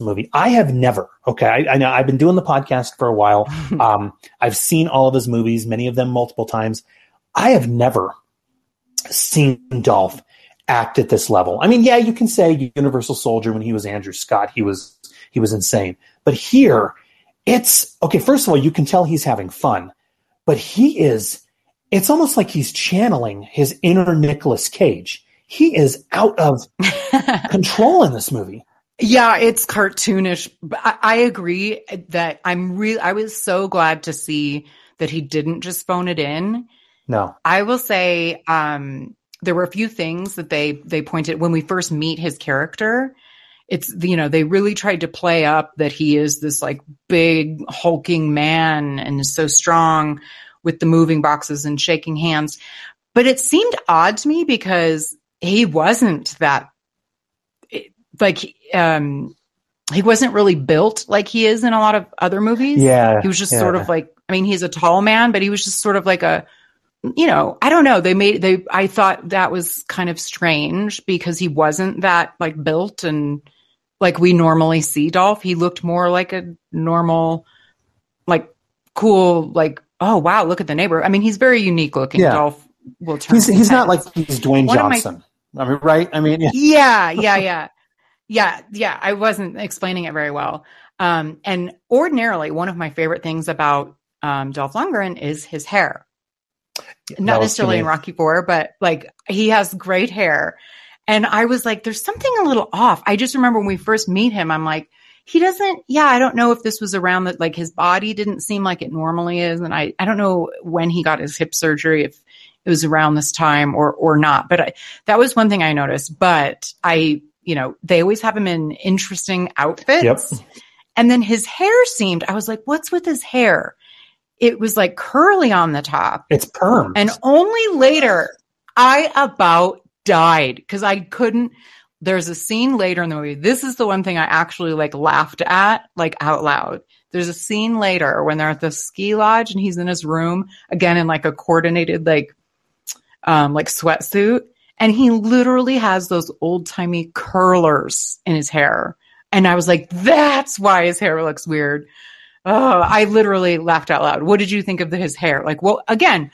movie. I have never, okay, I, I know I've been doing the podcast for a while. [LAUGHS] um, I've seen all of his movies, many of them multiple times. I have never seen Dolph act at this level. I mean, yeah, you can say Universal Soldier when he was Andrew Scott, he was he was insane. But here, it's okay. First of all, you can tell he's having fun, but he is. It's almost like he's channeling his inner Nicolas Cage. He is out of [LAUGHS] control in this movie. Yeah, it's cartoonish. But I, I agree that I'm real. I was so glad to see that he didn't just phone it in. No, I will say um, there were a few things that they they pointed when we first meet his character. It's you know they really tried to play up that he is this like big hulking man and is so strong with the moving boxes and shaking hands, but it seemed odd to me because he wasn't that like um he wasn't really built like he is in a lot of other movies. Yeah, he was just yeah. sort of like I mean he's a tall man, but he was just sort of like a you know, I don't know. They made they I thought that was kind of strange because he wasn't that like built and like we normally see Dolph. He looked more like a normal like cool like oh wow, look at the neighbor. I mean, he's very unique looking. Yeah. Dolph will turn he's he's not like he's Dwayne One Johnson. I mean, right? I mean, yeah. yeah, yeah, yeah. Yeah, yeah. I wasn't explaining it very well. Um, and ordinarily, one of my favorite things about um, Dolph Lundgren is his hair. Not necessarily in. Rocky Four, but like he has great hair. And I was like, there's something a little off. I just remember when we first meet him, I'm like, he doesn't, yeah, I don't know if this was around that, like his body didn't seem like it normally is. And I, I don't know when he got his hip surgery, if it was around this time or, or not. But I, that was one thing I noticed. But I, you know, they always have him in interesting outfits. Yep. And then his hair seemed, I was like, what's with his hair? It was like curly on the top. It's perm. And only later, I about died because I couldn't. There's a scene later in the movie. This is the one thing I actually like laughed at, like out loud. There's a scene later when they're at the ski lodge and he's in his room again in like a coordinated, like, um, like sweatsuit. and he literally has those old timey curlers in his hair. And I was like, that's why his hair looks weird. Oh, I literally laughed out loud. What did you think of the, his hair? Like, well, again,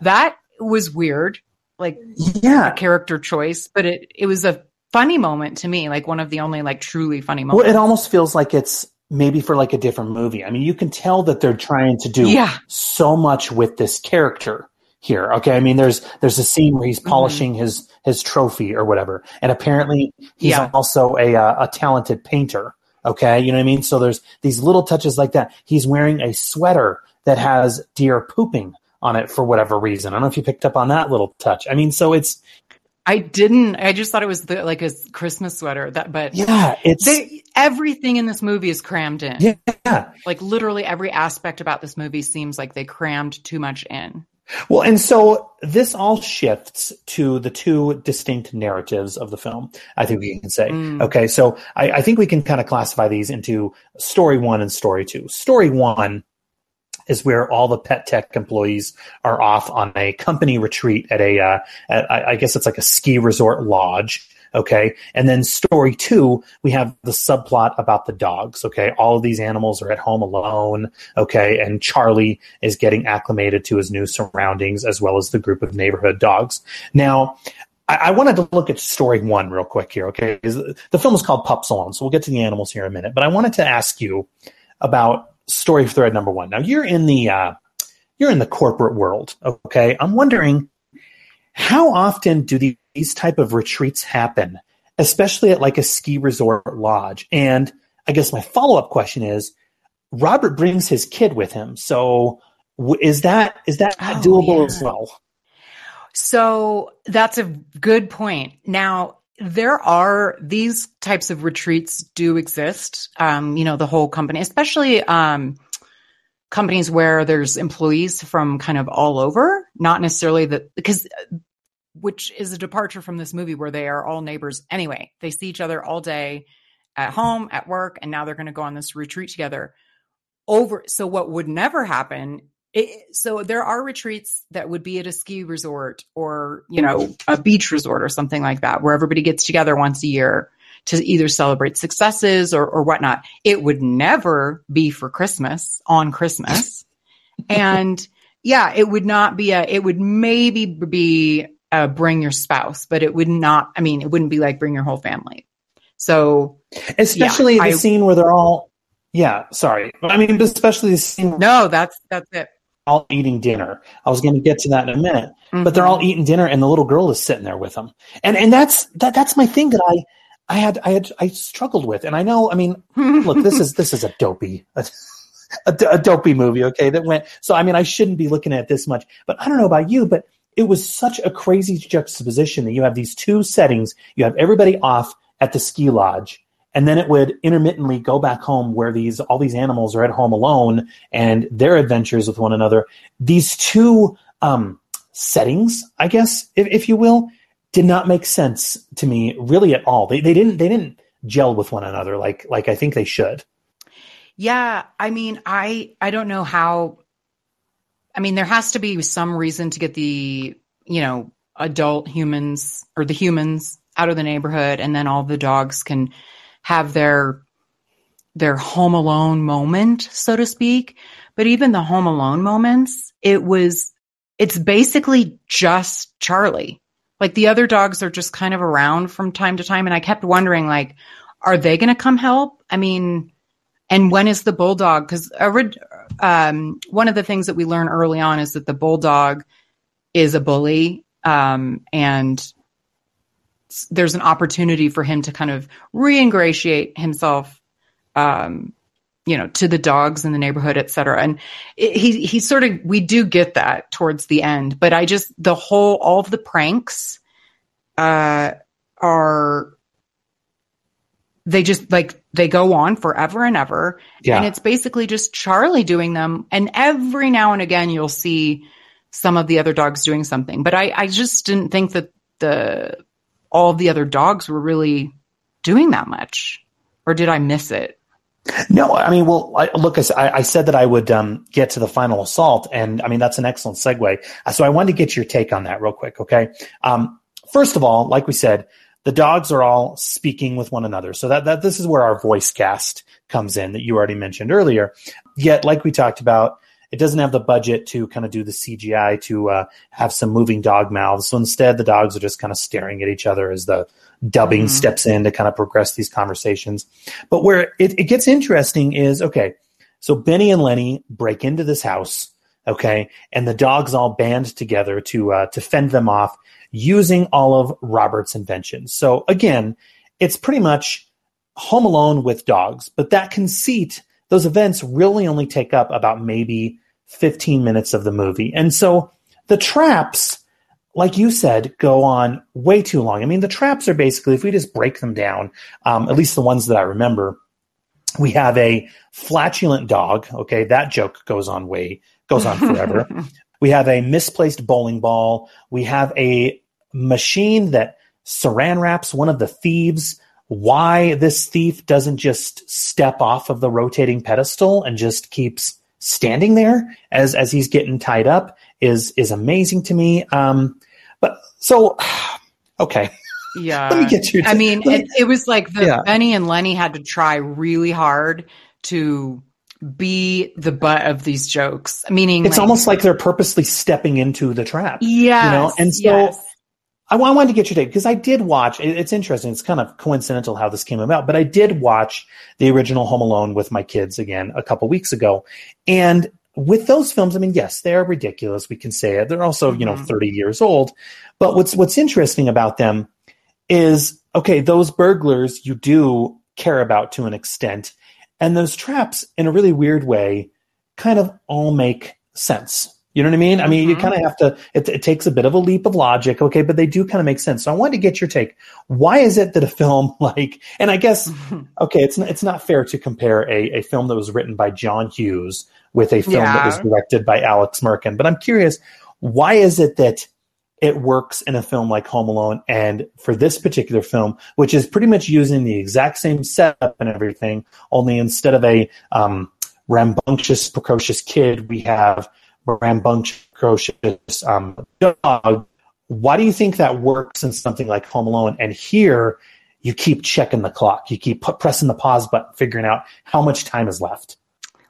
that was weird. Like, yeah, character choice, but it it was a funny moment to me, like one of the only like truly funny moments. Well, it almost feels like it's maybe for like a different movie. I mean, you can tell that they're trying to do Yeah. so much with this character here. Okay, I mean, there's there's a scene where he's polishing his his trophy or whatever, and apparently he's Yeah. also a uh, a talented painter. Okay, you know what I mean. So there's these little touches like that. He's wearing a sweater that has deer pooping on it for whatever reason. I don't know if you picked up on that little touch. I mean, so it's I didn't. I just thought it was the, like a Christmas sweater. That, but Yeah, it's- they, everything in this movie is crammed in. Yeah, like literally every aspect about this movie seems like they crammed too much in. Well, and so this all shifts to the two distinct narratives of the film. I think we can say. Mm. Okay, so I, I think we can kind of classify these into story one and story two. Story one is where all the pet tech employees are off on a company retreat at a, uh, at, I I guess it's like a ski resort lodge. Okay. And then story two, we have the subplot about the dogs. Okay. All of these animals are at home alone. Okay. And Charlie is getting acclimated to his new surroundings as well as the group of neighborhood dogs. Now, I, wanted to look at story one real quick here. Okay. The film is called Pups Alone. So we'll get to the animals here in a minute, but I wanted to ask you about story thread number one. Now you're in the, uh, you're in the corporate world. Okay. I'm wondering how often do the- these type of retreats happen, especially at like a ski resort lodge? And I guess my follow up question is, Robert brings his kid with him, so is that is that doable as well? So that's a good point. Now, there are these types of retreats do exist. Um, you know, the whole company, especially um, companies where there's employees from kind of all over, not necessarily that because which is a departure from this movie where they are all neighbors anyway. They see each other all day at home, at work, and now they're going to go on this retreat together. Over so what would never happen it, so there are retreats that would be at a ski resort or you know a beach resort or something like that where everybody gets together once a year to either celebrate successes or, or whatnot it would never be for christmas on christmas [LAUGHS] and yeah it would not be a it would maybe be a bring your spouse but it would not i mean it wouldn't be like bring your whole family so Especially yeah, the I- scene where they're all, yeah, sorry, I mean, especially the scene no that's that's it all eating dinner. I was going to get to that in a minute, but they're mm-hmm. all eating dinner, and the little girl is sitting there with them, and and that's that that's my thing that I I had I had I struggled with, and I know, I mean, [LAUGHS] look, this is this is a dopey. A, [LAUGHS] a, a dopey movie, okay, that went. So, I mean, I shouldn't be looking at this much, but I don't know about you, but it was such a crazy juxtaposition that you have these two settings. You have everybody off at the ski lodge, and then it would intermittently go back home where these all these animals are at home alone and their adventures with one another. These two um, settings, I guess, if, if you will, did not make sense to me really at all. They they didn't they didn't gel with one another like like I think they should. Yeah, I mean, I I don't know how. I mean, there has to be some reason to get the you know adult humans or the humans out of the neighborhood, and then all the dogs can have their their home alone moment, so to speak. But even the home alone moments, it was it's basically just Charlie. Like the other dogs are just kind of around from time to time, and I kept wondering, like, are they going to come help? I mean, and when is the bulldog? Because um, one of the things that we learn early on is that the bulldog is a bully, um, and there's an opportunity for him to kind of reingratiate himself, um, you know, to the dogs in the neighborhood, et cetera. And it, he he sort of we do get that towards the end, but I just the whole all of the pranks uh, are they just like they go on forever and ever Yeah. and it's basically just charlie doing them and every now and again you'll see some of the other dogs doing something but i i just didn't think that the all the other dogs were really doing that much or did i miss it No, I mean, well, I, look, I, I- said that I would um, get to the final assault, and I mean that's an excellent segue. So I wanted to get your take on that real quick, okay? Um, first of all, like we said, the dogs are all speaking with one another. So that, that this is where our voice cast comes in that you already mentioned earlier. Yet, like we talked about, it doesn't have the budget to kind of do the CGI to uh, have some moving dog mouths. So instead, the dogs are just kind of staring at each other as the dubbing Mhm. steps in to kind of progress these conversations. But where it, it gets interesting is okay, so Benny and Lenny break into this house, okay, and the dogs all band together to uh, to fend them off using all of Robert's inventions. So again, it's pretty much Home Alone with dogs, but that conceit, those events really only take up about maybe 15 minutes of the movie. And so the traps, like you said, go on way too long. I mean, the traps are basically, if we just break them down, um, at least the ones that I remember, we have a flatulent dog. Okay, that joke goes on way goes on forever. [LAUGHS] we have a misplaced bowling ball. We have a machine that saran wraps one of the thieves. Why this thief doesn't just step off of the rotating pedestal and just keeps standing there as as he's getting tied up is is amazing to me. Um, but so [SIGHS] okay. Yeah. [LAUGHS] Let me get you. I mean, [LAUGHS] me- it, it was like the Yeah. Benny and Lenny had to try really hard to be the butt of these jokes. Meaning, it's almost like they're purposely stepping into the trap. Yeah. you know, and so yes. I, I wanted to get your take because I did watch. it- It's interesting. It's kind of coincidental how this came about, but I did watch the original Home Alone with my kids again a couple weeks ago, and with those films, I mean, yes, they are ridiculous. We can say it. They're also you know Mhm. thirty years old, but what's what's interesting about them is okay. Those burglars you do care about to an extent, and those traps in a really weird way kind of all make sense. You know what I mean? I mean, you Mhm. kind of have to, it, it takes a bit of a leap of logic, okay, but they do kind of make sense. So I wanted to get your take. Why is it that a film [LAUGHS] like, and I guess, [LAUGHS] okay, it's, n- it's not fair to compare a, a film that was written by John Hughes with a film that was directed by Alex Merkin, but I'm curious, why is it that it works in a film like Home Alone and for this particular film, which is pretty much using the exact same setup and everything, only instead of a um, rambunctious, precocious kid, we have rambunctious, um, dog. Why do you think that works in something like Home Alone? And here, you keep checking the clock. You keep pressing the pause button, figuring out how much time is left.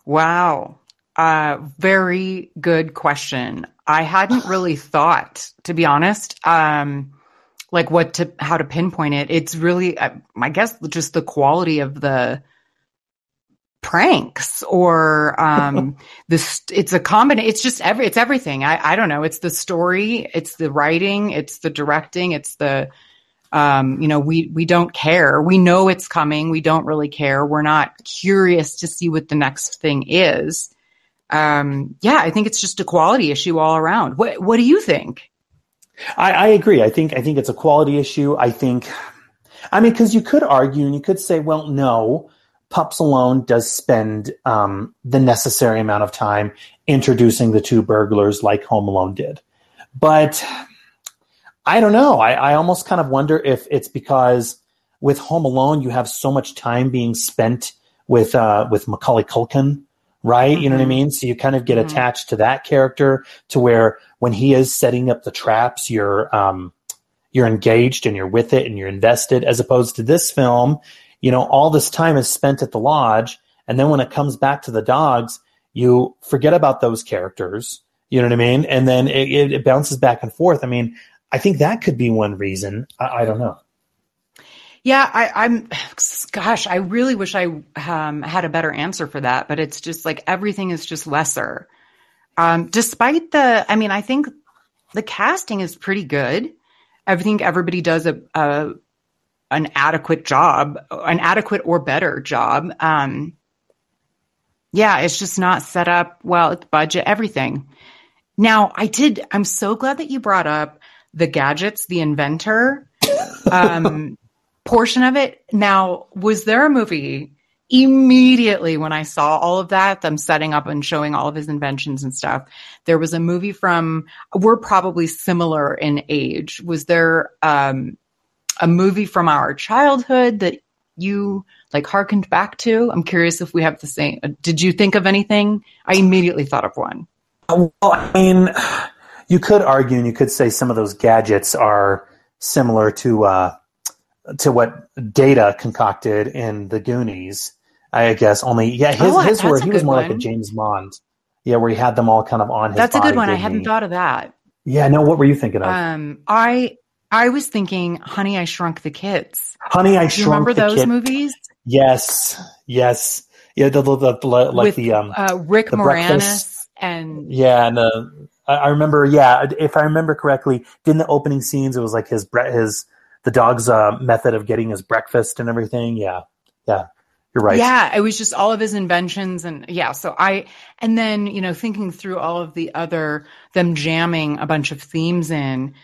Wow. Uh, very good question. I hadn't really thought, to be honest, um, like what to, how to pinpoint it. It's really, uh, I guess, just the quality of the pranks or, um, [LAUGHS] this, it's a combination. It's just every, it's everything. I, I don't know. It's the story. It's the writing. It's the directing. It's the, um, you know, we, we don't care. We know it's coming. We don't really care. We're not curious to see what the next thing is. Um, yeah, I think it's just a quality issue all around. What, what do you think? I, I agree. I think I think it's a quality issue. I think, I mean, because you could argue and you could say, well, no, Pups Alone does spend um, the necessary amount of time introducing the two burglars like Home Alone did, but I don't know. I, I almost kind of wonder if it's because with Home Alone you have so much time being spent with uh, with Macaulay Culkin, right? You know what I Mhm. mean? So you kind of get Mhm. attached to that character to where when he is setting up the traps, you're um, you're engaged and you're with it and you're invested, as opposed to this film. You know, all this time is spent at the lodge, and then when it comes back to the dogs, you forget about those characters. You know what I mean? And then it, it, bounces back and forth. I mean, I think that could be one reason. I, I don't know. Yeah, I, I'm, gosh, I really wish I um, had a better answer for that, but it's just like everything is just lesser. Um, despite the, I mean, I think the casting is pretty good. I think everybody does a, a an adequate job, an adequate or better job. Um, yeah, it's just not set up well. Budget, everything. Now, I did. I'm so glad that you brought up the gadgets, the inventor um, [LAUGHS] portion of it. Now, was there a movie immediately when I saw all of that, them setting up and showing all of his inventions and stuff? There was a movie from. We're probably similar in age. Was there um, a movie from our childhood that you like harkened back to? I'm curious if we have the same. Did you think of anything? I immediately thought of one. Well, I mean, you could argue and you could say some of those gadgets are similar to uh, to what Data concocted in the Goonies. I guess only yeah, his Oh, his were he was more like a. James Bond. Yeah, where he had them all kind of on his. That's a good one. I hadn't he? thought of that. Yeah, no. What were you thinking of? Um, I I was thinking, Honey, I Shrunk the Kids. Honey, I Shrunk remember those Kid. movies Yes, yes, yeah. The, the, the, the- like with the um uh, Rick the Moranis breakfast. and Yeah, and uh, I, remember. Yeah, if I remember correctly, didn't the opening scenes? It was like his his the dog's uh, method of getting his breakfast and everything. Yeah, yeah, you're right. Yeah, it was just all of his inventions and yeah, so I and then, you know, thinking through all of the other them jamming a bunch of themes in,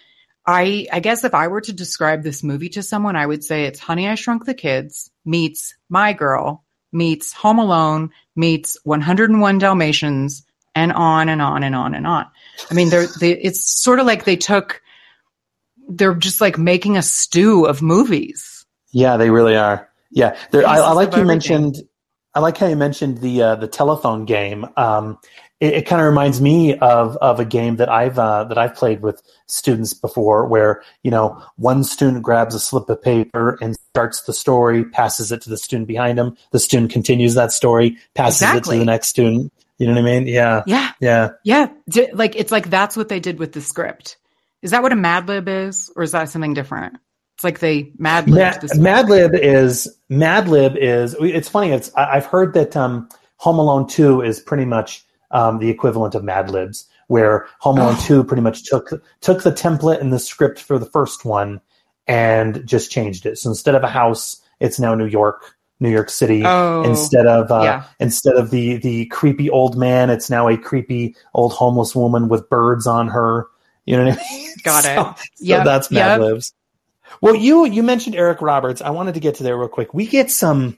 I I guess if I were to describe this movie to someone, I would say it's Honey I Shrunk the Kids meets My Girl meets Home Alone meets 101 Dalmatians and on and on and on and on. I mean, they're they it's sort of like they took they're just like making a stew of movies. Yeah, they really are. Yeah, I, I like you everything. mentioned. I like how you mentioned the uh, the telephone game. Um, it, it kind of reminds me of of a game that I've uh, that I've played with students before, where you know one student grabs a slip of paper and starts the story, passes it to the student behind him. The student continues that story, passes it to the next student. You know what I mean? Yeah. Yeah. Yeah. Yeah, like it's like that's what they did with the script. Is that what a Mad Lib is, or is that something different? It's like they Mad Lib. Mad, Mad Lib is Mad Lib is. It's funny. It's I, I've heard that um, Home Alone Two is pretty much um, the equivalent of Mad Libs, where Home Alone. Two pretty much took took the template and the script for the first one and just changed it. So instead of a house, it's now New York, New York City. Oh, instead of uh, yeah. instead of the the creepy old man, it's now a creepy old homeless woman with birds on her. You know what I mean? [LAUGHS] Got it. So, so that's Mad yep. Libs. Well, you you mentioned Eric Roberts. I wanted to get to there real quick. We get some,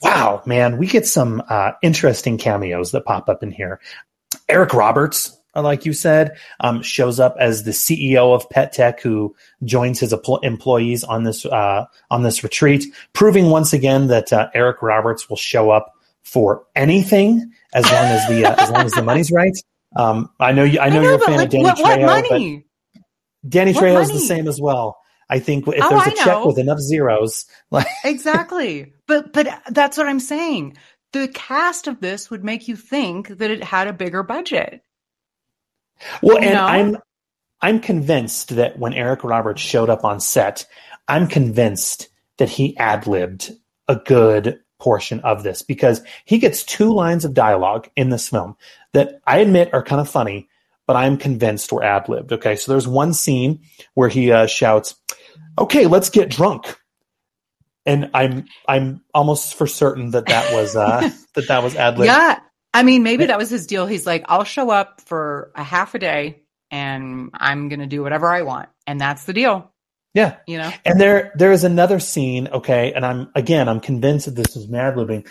wow, man, we get some uh, interesting cameos that pop up in here. Eric Roberts, uh, like you said, um, shows up as the CEO of Pet Tech, who joins his empl- employees on this uh, on this retreat, proving once again that uh, Eric Roberts will show up for anything as long as the uh, as long as the money's right. Um, I know you. I know, I know, you're a fan like, of Danny what, what Trejo, money? but Danny What Trejo's the same as well. I think if Oh, there's a check with enough zeros, [LAUGHS] like exactly. But but that's what I'm saying. The cast of this would make you think that it had a bigger budget. Well, You and know? I'm I'm convinced that when Eric Roberts showed up on set, I'm convinced that he ad libbed a good portion of this because he gets two lines of dialogue in this film that I admit are kind of funny, but I'm convinced were ad libbed. Okay, so there's one scene where he uh, shouts, "Okay, let's get drunk." And I'm I'm almost for certain that that was uh, [LAUGHS] that that was ad libbed. Yeah. I mean, maybe that was his deal. He's like, I'll show up for a half a day and I'm going to do whatever I want. And that's the deal, Yeah. you know? And there there is another scene, okay, and I'm again I'm convinced that this is mad libbing,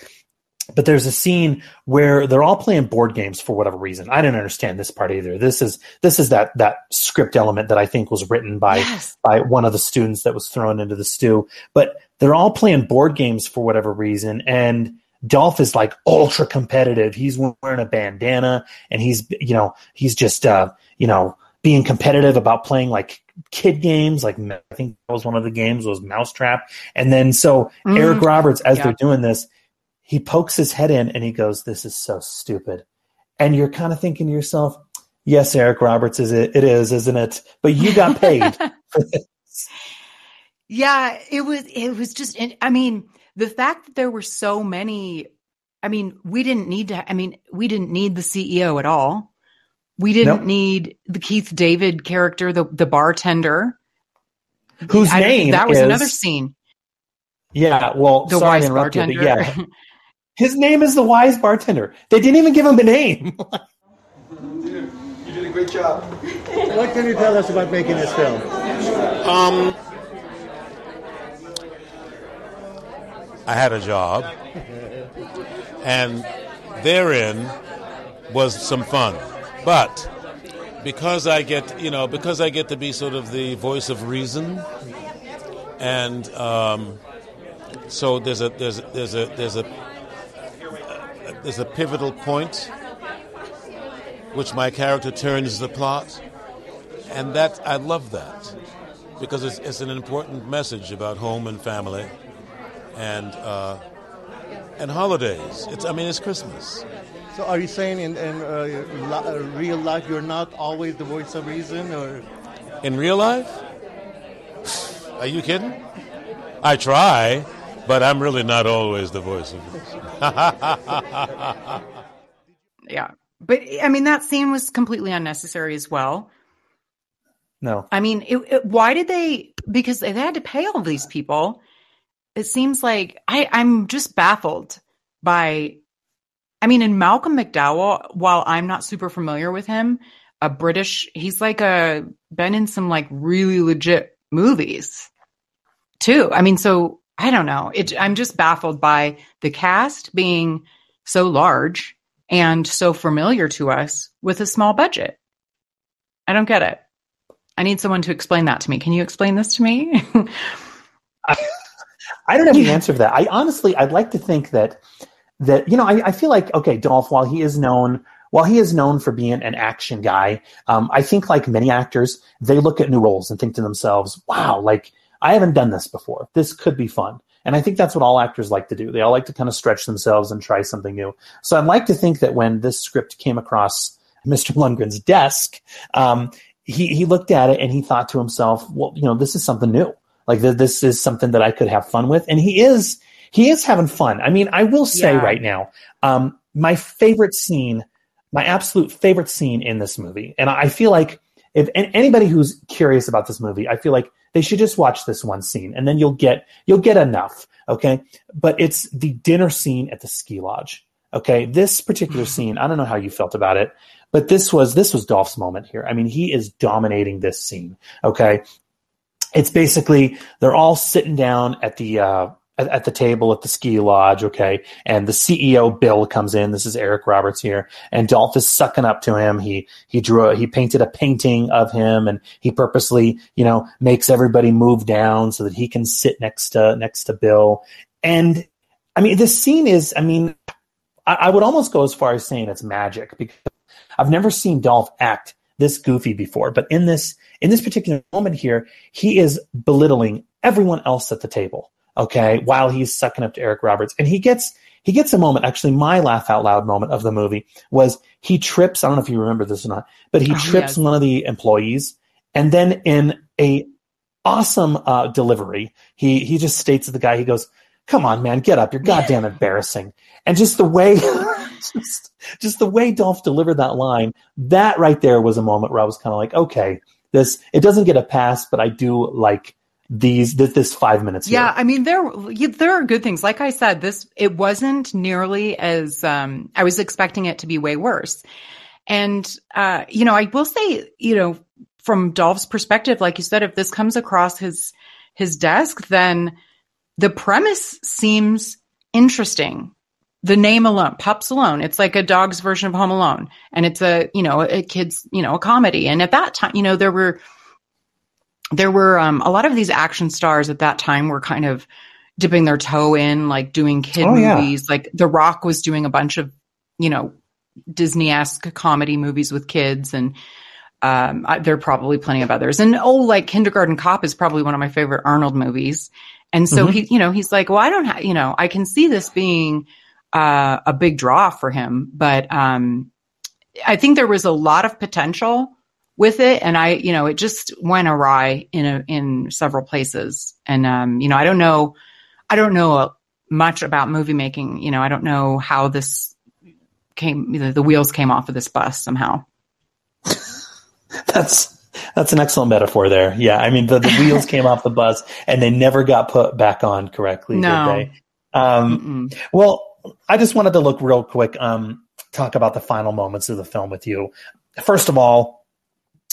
but there's a scene where they're all playing board games for whatever reason. I didn't understand this part either. This is this is that that script element that I think was written by Yes. by one of the students that was thrown into the stew. But they're all playing board games for whatever reason, and Dolph is like ultra competitive. He's wearing a bandana, and he's you know he's just uh, you know being competitive about playing like kid games. Like I think that was one of the games was Mousetrap, and then so Mm. Eric Roberts, as Yeah. they're doing this, he pokes his head in and he goes, "This is so stupid," and you're kind of thinking to yourself. Yes, Eric Roberts is it. It is, isn't it? But you got paid [LAUGHS] for this. Yeah, it was it was just I mean, the fact that there were so many I mean, we didn't need to I mean, we didn't need the CEO at all. We didn't Nope. need the Keith David character, the the bartender. Whose I name that was is- another scene. Yeah, well, The sorry wise to interrupt you, but bartender. yeah, [LAUGHS] his name is the wise bartender. They didn't even give him a name. [LAUGHS] You did a great job. What can you tell us about making this film? Um, I had a job, and therein was some fun. But because I get, you know, because I get to be sort of the voice of reason, and um, so there's a there's a, there's a there's a there's a pivotal point which my character turns the plot, and that I love that. because it's, it's an important message about home and family and uh, and holidays. It's I mean it's Christmas. So are you saying in, in uh, li- uh, real life you're not always the voice of reason, or In real life? Are you kidding? I try, but I'm really not always the voice of reason. [LAUGHS] Yeah. But I mean, that scene was completely unnecessary as well. No. I mean, it, it, why did they? Because they had to pay all these people. It seems like I, I'm just baffled by. I mean, in Malcolm McDowell, while I'm not super familiar with him, a British, he's like a been in some like really legit movies too. I mean, so I don't know. It, I'm just baffled by the cast being so large and so familiar to us with a small budget. I don't get it. I need someone to explain that to me. Can you explain this to me? [LAUGHS] I, I don't have the answer to that. I honestly, I'd like to think that that you know, I, I feel like okay, Dolph, while he is known, while he is known for being an action guy, um, I think like many actors, they look at new roles and think to themselves, "Wow, like I haven't done this before. This could be fun." And I think that's what all actors like to do. They all like to kind of stretch themselves and try something new. So I'd like to think that when this script came across [LAUGHS] Mr. Lundgren's desk, um, he he looked at it and he thought to himself, "Well, you know, this is something new. Like th- this is something that I could have fun with." And he is he is having fun. I mean, I will say Yeah. right now, um, my favorite scene, my absolute favorite scene in this movie, and I feel like if and anybody who's curious about this movie, I feel like they should just watch this one scene, and then you'll get you'll get enough. Okay, but it's the dinner scene at the ski lodge. Okay, this particular [SIGHS] scene, I don't know how you felt about it, but this was this was Dolph's moment here. I mean, he is dominating this scene. Okay, it's basically they're all sitting down at the uh, at, at the table at the ski lodge. Okay, and the CEO Bill comes in. This is Eric Roberts here, and Dolph is sucking up to him. He he drew he painted a painting of him, and he purposely you know makes everybody move down so that he can sit next to next to Bill. And I mean, this scene is I mean, I, I would almost go as far as saying it's magic because I've never seen Dolph act this goofy before, but in this in this particular moment here, he is belittling everyone else at the table. Okay, while he's sucking up to Eric Roberts, and he gets he gets a moment. Actually, my laugh out loud moment of the movie was he trips. I don't know if you remember this or not, but he Oh, trips yes. one of the employees, and then in a awesome uh, delivery, he he just states to the guy, he goes, "Come on, man, get up! You're [LAUGHS] goddamn embarrassing." And just the way, [LAUGHS] just, just the way Dolph delivered that line, that right there was a moment where I was kind of like, okay, this it doesn't get a pass, but I do like these this, this five minutes. Yeah, here. I mean there there are good things. Like I said, this it wasn't nearly as um I was expecting it to be way worse. And uh you know, I will say, you know, from Dolph's perspective, like you said, if this comes across his his desk, then the premise seems interesting. The name alone, Pups Alone, it's like a dog's version of Home Alone, and it's a you know a kid's you know a comedy. And at that time, you know there were there were um, a lot of these action stars at that time were kind of dipping their toe in, like doing kid Oh, yeah. movies. Like The Rock was doing a bunch of, you know, Disney esque comedy movies with kids, and um, I, there are probably plenty of others. And oh, like Kindergarten Cop is probably one of my favorite Arnold movies. And so Mhm. he, you know, he's like, well, I don't have, you know, I can see this being uh, a big draw for him, but um, I think there was a lot of potential with it, and I, you know, it just went awry in a, in several places. And um, you know, I don't know, I don't know much about movie making. You know, I don't know how this came, the, the wheels came off of this bus somehow. [LAUGHS] That's that's an excellent metaphor there. Yeah, I mean the, the wheels came off the bus and they never got put back on correctly, No. did they? Um, well, I just wanted to look real quick, um, talk about the final moments of the film with you. First of all,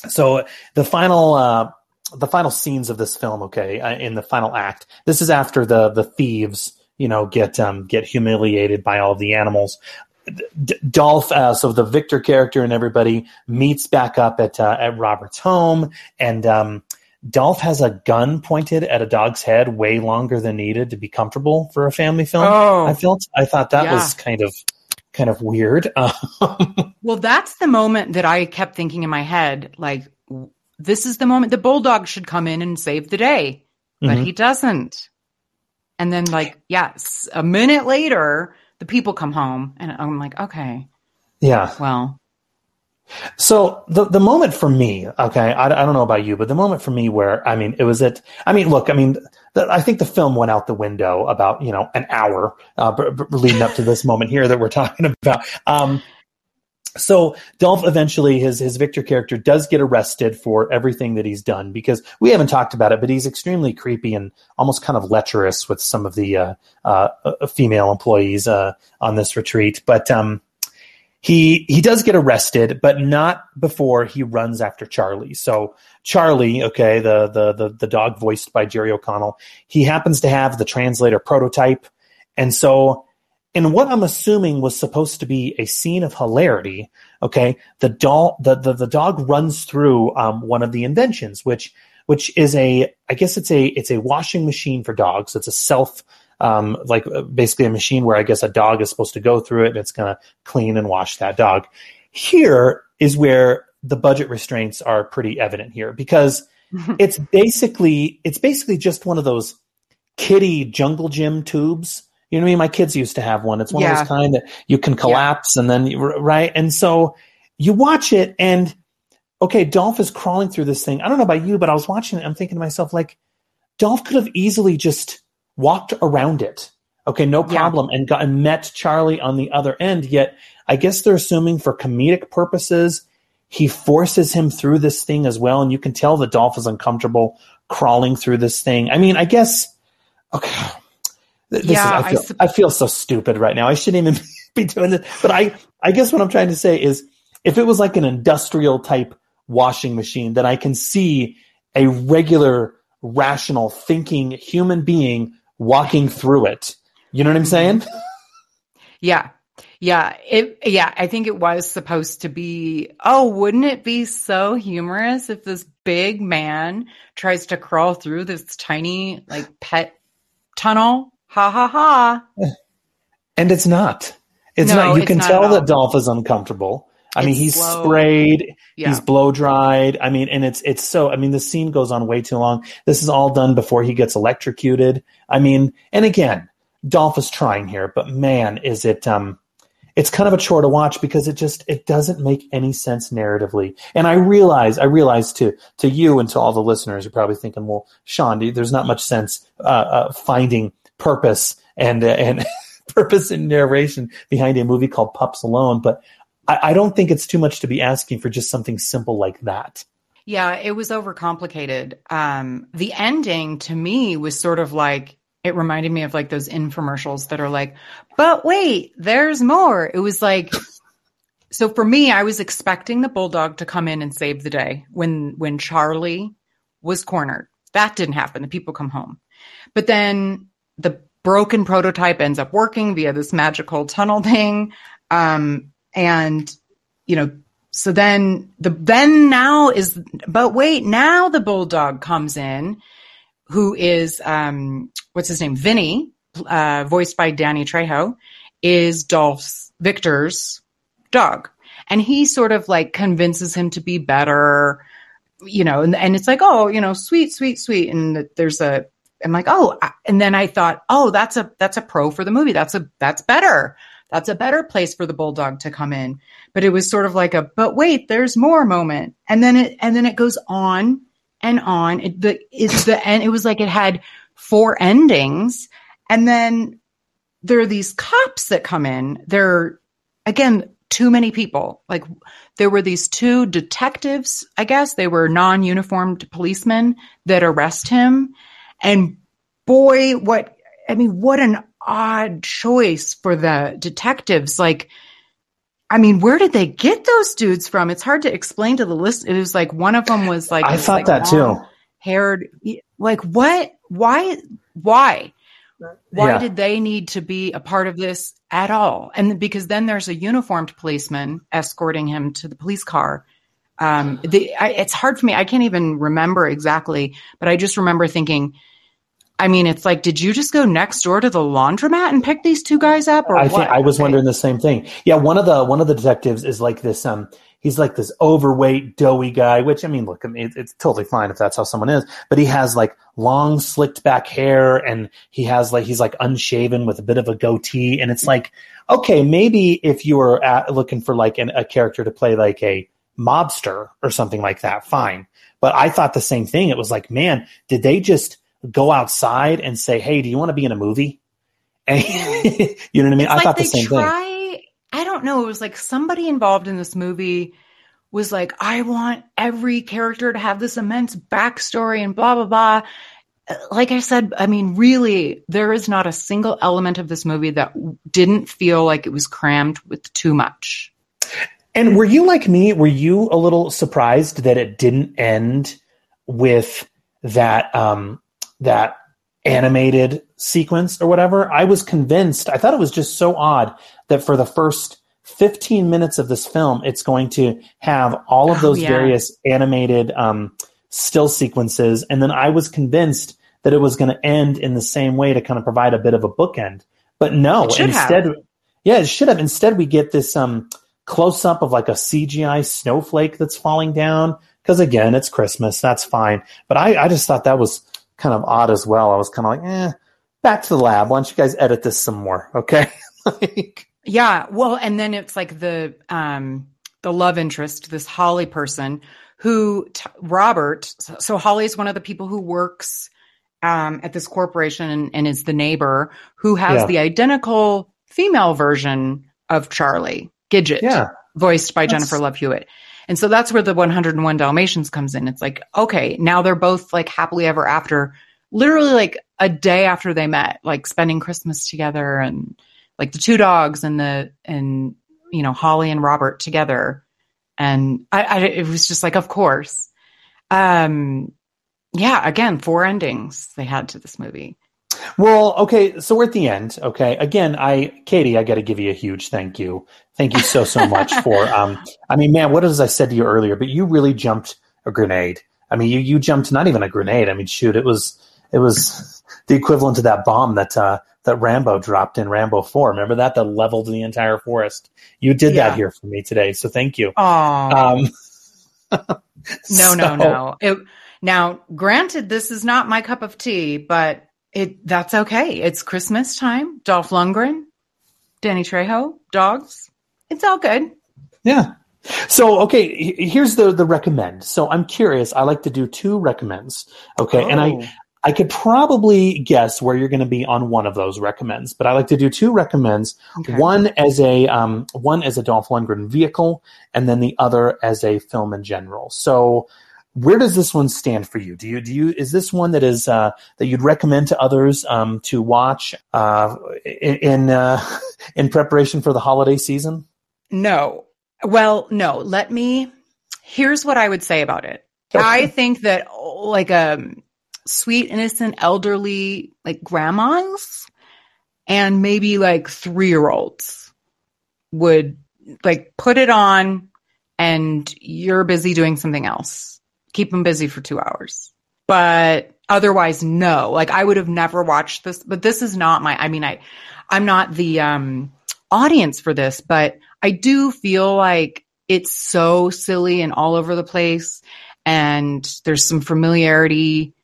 so the final uh, the final scenes of this film, okay, uh, in the final act. This is after the the thieves, you know, get um, get humiliated by all the animals. D- Dolph, uh, so the Victor character and everybody meets back up at uh, at Robert's home, and um, Dolph has a gun pointed at a dog's head way longer than needed to be comfortable for a family film. Oh. I felt I thought that Yeah. was kind of kind of weird. [LAUGHS] Um, Well, that's the moment that I kept thinking in my head, like this is the moment the bulldog should come in and save the day, but Mhm. he doesn't. And then, like, yes, a minute later, the people come home, and I'm like, okay, Yeah. well, So the the moment for me, okay, I, I don't know about you, but the moment for me where I mean, it was at. I mean, look, I mean, the, I think the film went out the window about you know an hour uh, b- b- leading up to this [LAUGHS] moment here that we're talking about. Um, so Dolph eventually his his Victor character does get arrested for everything that he's done because we haven't talked about it, but he's extremely creepy and almost kind of lecherous with some of the uh, uh, uh, female employees uh, on this retreat. But um, he he does get arrested, but not before he runs after Charlie. So Charlie, okay, the the the, the dog voiced by Jerry O'Connell, he happens to have the translator prototype, and so in what I'm assuming was supposed to be a scene of hilarity, okay, the doll the the, the dog runs through um, one of the inventions, which which is a I guess it's a it's a washing machine for dogs. It's a self um, like uh, basically a machine where I guess a dog is supposed to go through it and it's going to clean and wash that dog. Here is where the budget restraints are pretty evident here because [LAUGHS] it's basically it's basically just one of those kitty jungle gym tubes. You know what I mean? My kids used to have one. It's one of those kind that you can collapse and then you, right. And so you watch it and okay, Dolph is crawling through this thing. I don't know about you, but I was watching it. I'm thinking to myself, like, Dolph could have easily just walked around it. Okay, no problem, and got and met Charlie on the other end. Yet, I guess they're assuming for comedic purposes, he forces him through this thing as well, and you can tell the Dolph is uncomfortable crawling through this thing. I mean, I guess. Okay. This Yeah, is, I, I feel, I feel so stupid right now. I shouldn't even [LAUGHS] be doing this. But I, I guess what I'm trying to say is if it was like an industrial type washing machine, then I can see a regular, rational, thinking human being walking through it. You know what I'm saying? [LAUGHS] Yeah. Yeah. It, yeah. I think it was supposed to be, oh, wouldn't it be so humorous if this big man tries to crawl through this tiny, like, pet tunnel? Ha ha ha. [LAUGHS] And it's not. It's No, not. You it's can not tell that. Dolph is uncomfortable. I mean, he's slow. sprayed, Yeah. he's blow dried. I mean, and it's it's so. I mean, the scene goes on way too long. This is all done before he gets electrocuted. I mean, and again, Dolph is trying here, but man, is it um, it's kind of a chore to watch because it just it doesn't make any sense narratively. And I realize, I realize to to you and to all the listeners, you're probably thinking, well, Sean, there's not much sense uh, uh, finding purpose and uh, and [LAUGHS] purpose and narration behind a movie called Pups Alone, but I, I don't think it's too much to be asking for just something simple like that. Yeah, it was overcomplicated. Um, the ending to me was sort of like it reminded me of like those infomercials that are like, but wait, there's more. It was like so for me, I was expecting the bulldog to come in and save the day when when Charlie was cornered. That didn't happen. The people come home. But then the broken prototype ends up working via this magical tunnel thing. Um, and you know, so then the then now is but wait, now the bulldog comes in, who is um what's his name? Vinny, uh, voiced by Danny Trejo, is Dolph's Victor's dog. And he sort of like convinces him to be better, you know, and, and it's like, oh, you know, sweet, sweet, sweet. And there's a, I'm like, oh, and then I thought, oh, that's a, that's a pro for the movie. That's a, that's better. That's a better place for the bulldog to come in. But it was sort of like a, but wait, there's more moment. And then it, and then it goes on and on. It, the, it's the end. It was like it had four endings. And then there are these cops that come in. They're again too many people. Like there were these two detectives, I guess they were non-uniformed policemen that arrest him. And boy, what I mean, what an odd choice for the detectives. Like, I mean, where did they get those dudes from? It's hard to explain to the list. It was like one of them was like I thought like, that too. Haired, like what? Why? Why? Why Yeah. did they need to be a part of this at all? And because then there's a uniformed policeman escorting him to the police car. Um, the, I, it's hard for me. I can't even remember exactly, but I just remember thinking, I mean, it's like, did you just go next door to the laundromat and pick these two guys up, or I what? think I was wondering the same thing. Yeah, one of the one of the detectives is like this. Um, he's like this overweight, doughy guy. Which I mean, look, I mean, it, it's totally fine if that's how someone is. But he has like long, slicked back hair, and he has like he's like unshaven with a bit of a goatee, and it's like, okay, maybe if you were at, looking for like an, a character to play like a mobster or something like that, fine. But I thought the same thing. It was like, man, did they just go outside and say, "Hey, do you want to be in a movie?" And [LAUGHS] you know what I mean? It's I like thought the same thing. I don't know. It was like somebody involved in this movie was like, I want every character to have this immense backstory and blah, blah, blah. Uh, Like I said, I mean, really, there is not a single element of this movie that w- didn't feel like it was crammed with too much. And were you like me? Were you a little surprised that it didn't end with that um, that animated sequence or whatever? I was convinced. I thought it was just so odd that for the first 15 minutes of this film, it's going to have all of Oh, those yeah. various animated um, still sequences, and then I was convinced that it was going to end in the same way to kind of provide a bit of a bookend. But no, should have. instead, yeah, it should have. Instead, we get this um, close up of like a CGI snowflake that's falling down. Because again, it's Christmas. That's fine. But I, I just thought that was kind of odd as well. I was kind of like, eh, back to the lab. Why don't you guys edit this some more? [LAUGHS] Okay. Yeah, well, and then it's like the um the love interest, this Holly person who t- Robert. So, so Holly is one of the people who works um at this corporation and, and is the neighbor who has Yeah. the identical female version of Charlie Gidget, Yeah. voiced by That's- Jennifer Love Hewitt. And so that's where the 101 Dalmatians comes in. It's like, okay, now they're both like happily ever after, literally like a day after they met, like spending Christmas together and like the two dogs and the, and, you know, Holly and Robert together. And I, I it was just like, of course. Um, yeah, again, four endings they had to this movie. Well, okay, so we're at the end. Okay, again, I, Katie, I got to give you a huge thank you. Thank you so so much for. [LAUGHS] Um, I mean, man, what as I said to you earlier, but you really jumped a grenade. I mean, you you jumped not even a grenade. I mean, shoot, it was it was [LAUGHS] the equivalent to that bomb that uh, that Rambo dropped in Rambo Four. Remember that that leveled the entire forest. You did Yeah. that here for me today, so thank you. Oh, Um, no, no, [LAUGHS] no. It, now, granted, this is not my cup of tea, but it that's okay. It's Christmas time. Dolph Lundgren, Danny Trejo, dogs. It's all good. Yeah. So okay, here's the the recommend. So I'm curious. I like to do two recommends. Okay, and Oh. I I could probably guess where you're going to be on one of those recommends, but I like to do two recommends. Okay. One as a um, one as a Dolph Lundgren vehicle, and then the other as a film in general. So, where does this one stand for you? Do you do you is this one that is uh, that you'd recommend to others um, to watch uh, in in, uh, [LAUGHS] in preparation for the holiday season? No. Well, no. Let me. Here's what I would say about it. I think that like um sweet, innocent, elderly like grandmas and maybe like three year olds would like put it on and you're busy doing something else. Keep them busy for two hours. But otherwise, no. Like I would have never watched this, but this is not my, I mean, I, I'm not the um, audience for this, but I do feel like it's so silly and all over the place. And there's some familiarity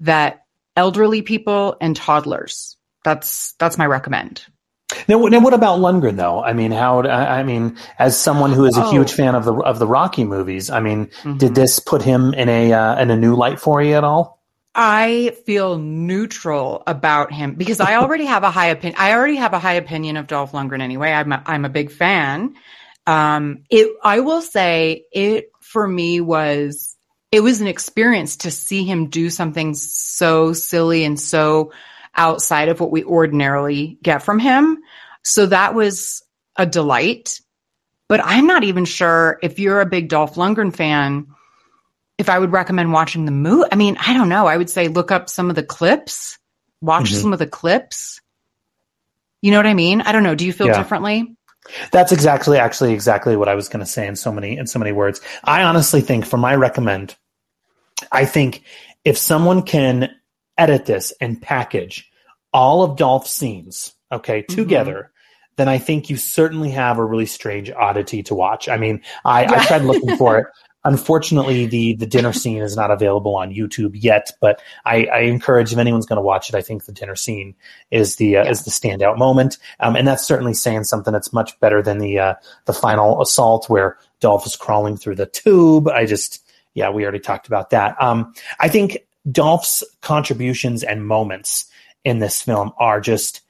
that elderly people and toddlers, that's, that's my recommend. Now, now, what about Lundgren though? I mean, how? I I mean, as someone who is a Oh. huge fan of the of the Rocky movies, I mean, Mhm. did this put him in a uh, in a new light for you at all? I feel neutral about him because I already have a high opinion. I already have a high opinion of Dolph Lundgren anyway. I'm a, I'm a big fan. Um, it, I will say it for me was, it was an experience to see him do something so silly and so outside of what we ordinarily get from him. So that was a delight. But I'm not even sure if you're a big Dolph Lundgren fan, if I would recommend watching the movie. I mean, I don't know. I would say look up some of the clips, watch Mhm. some of the clips. You know what I mean? I don't know. Do you feel Yeah. differently? That's exactly, actually, exactly what I was going to say in so many in so many words. I honestly think, for my recommend, I think if someone can edit this and package all of Dolph's scenes, okay, Mm-hmm. together, then I think you certainly have a really strange oddity to watch. I mean, I, I tried looking for it. [LAUGHS] Unfortunately, the the dinner scene is not available on YouTube yet, but I, I encourage if anyone's going to watch it, I think the dinner scene is the uh, is the standout moment, um, and that's certainly saying something that's much better than the uh, the final assault where Dolph is crawling through the tube. I just yeah, we already talked about that. Um, I think Dolph's contributions and moments in this film are just,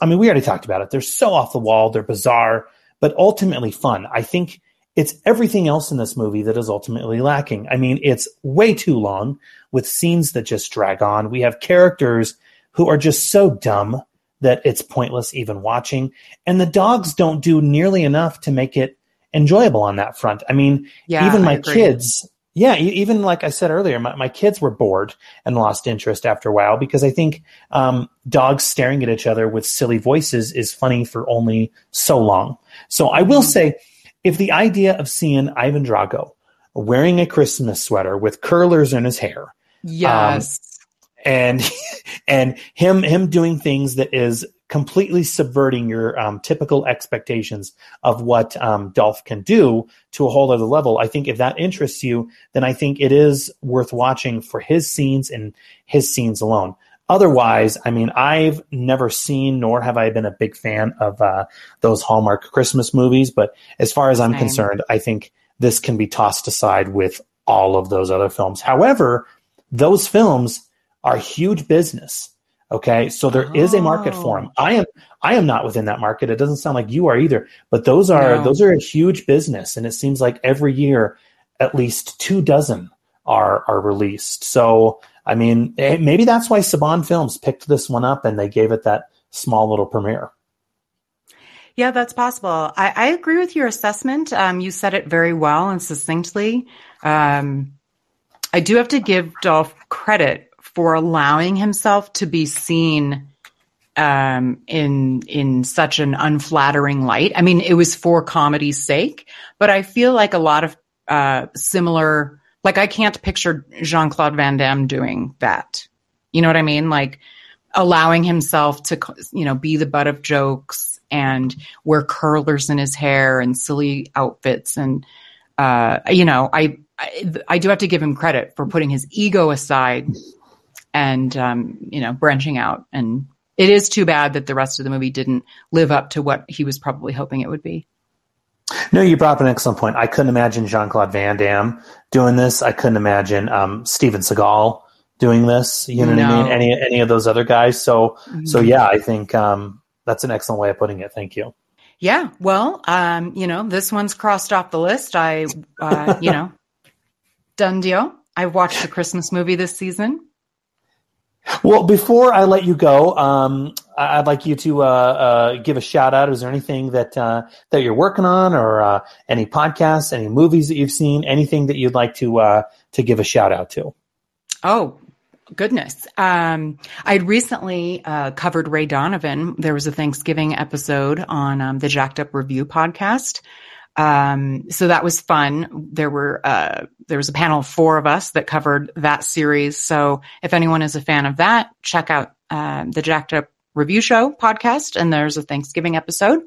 I mean, we already talked about it. They're so off the wall, they're bizarre, but ultimately fun. I think it's everything else in this movie that is ultimately lacking. I mean, it's way too long with scenes that just drag on. We have characters who are just so dumb that it's pointless even watching. And the dogs don't do nearly enough to make it enjoyable on that front. I mean, Yeah, even my kids, yeah, even like I said earlier, my, my kids were bored and lost interest after a while because I think um, dogs staring at each other with silly voices is funny for only so long. So I will say, if the idea of seeing Ivan Drago wearing a Christmas sweater with curlers in his hair, Yes. and [LAUGHS] and him him doing things that is completely subverting your um, typical expectations of what um, Dolph can do to a whole other level. I think if that interests you, then I think it is worth watching for his scenes and his scenes alone. Otherwise, I mean, I've never seen nor have I been a big fan of uh, those Hallmark Christmas movies. But as far as I'm Same. concerned, I think this can be tossed aside with all of those other films. However, those films are huge business. Okay, so there is a market for them. I am I am not within that market. It doesn't sound like you are either. But those are No. those are a huge business, and it seems like every year at least two dozen are are released. So I mean, eh, maybe that's why Saban Films picked this one up and they gave it that small little premiere. Yeah, that's possible. I, I agree with your assessment. Um, you said it very well and succinctly. Um, I do have to give Dolph credit for allowing himself to be seen um, in in such an unflattering light. I mean, it was for comedy's sake, but I feel like a lot of uh, similar. Like, I can't picture Jean Claude Van Damme doing that. You know what I mean? Like allowing himself to, you know, be the butt of jokes and wear curlers in his hair and silly outfits. And, uh, you know, I, I, I do have to give him credit for putting his ego aside and, um, you know, branching out. And it is too bad that the rest of the movie didn't live up to what he was probably hoping it would be. No, you brought up an excellent point. I couldn't imagine Jean Claude Van Damme doing this. I couldn't imagine um, Steven Seagal doing this. You know what I mean? Any any of those other guys. So so Mhm. yeah, I think um, that's an excellent way of putting it. Thank you. Yeah, well, um, you know, this one's crossed off the list. I, uh, you know, [LAUGHS] done deal. I watched a Christmas movie this season. Well, before I let you go, um, I- I'd like you to uh, uh, give a shout out. Is there anything that uh, that you're working on, or uh, any podcasts, any movies that you've seen, anything that you'd like to uh, to give a shout out to? Oh, goodness. Um, I'd recently uh, covered Ray Donovan. There was a Thanksgiving episode on um, the Jacked Up Review podcast. Um, so that was fun. There were uh, there was a panel of four of us that covered that series. So if anyone is a fan of that, check out um, the Jacked Up Review Show podcast. And there's a Thanksgiving episode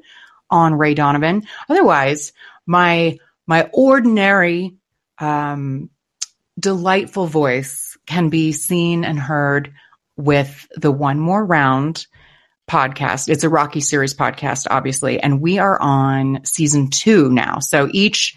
on Ray Donovan. Otherwise, my my ordinary um, delightful voice can be seen and heard with the One More Round podcast. It's a Rocky series podcast, obviously, and we are on season two now. So each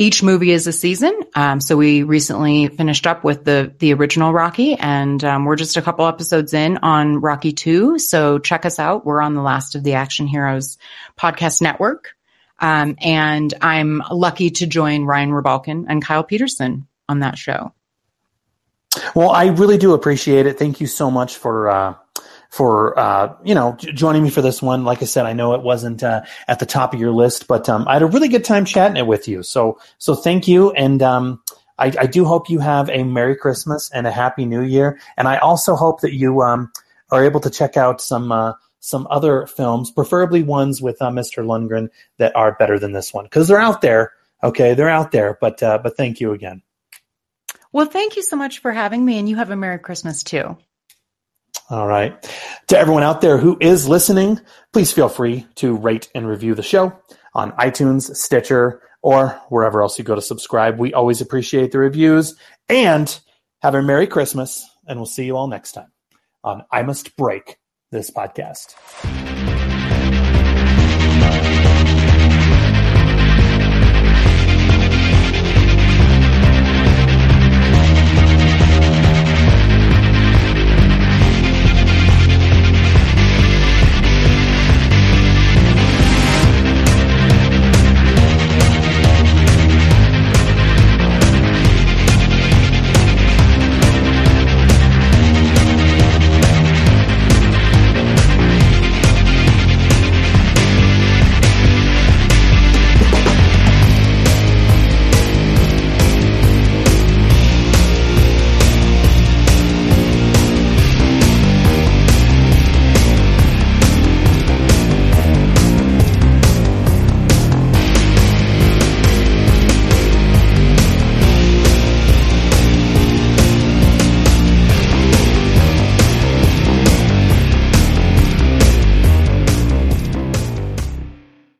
each movie is a season. Um, so we recently finished up with the the original Rocky, and um, we're just a couple episodes in on Rocky Two. So check us out. We're on the Last of the Action Heroes podcast network. Um, and I'm lucky to join Ryan Rebalkin and Kyle Peterson on that show. Well, I really do appreciate it. Thank you so much for uh, for uh, you know joining me for this one. Like I said, I know it wasn't uh, at the top of your list, but um, I had a really good time chatting it with you. So so thank you, and um, I, I do hope you have a Merry Christmas and a Happy New Year. And I also hope that you um, are able to check out some. Uh, some other films, preferably ones with uh, Mr. Lundgren that are better than this one, because they're out there. Okay, they're out there. But uh, but thank you again. Well, thank you so much for having me, and you have a Merry Christmas too. All right. To everyone out there who is listening, please feel free to rate and review the show on iTunes, Stitcher, or wherever else you go to subscribe. We always appreciate the reviews. And have a Merry Christmas, and we'll see you all next time on I Must Break This Podcast.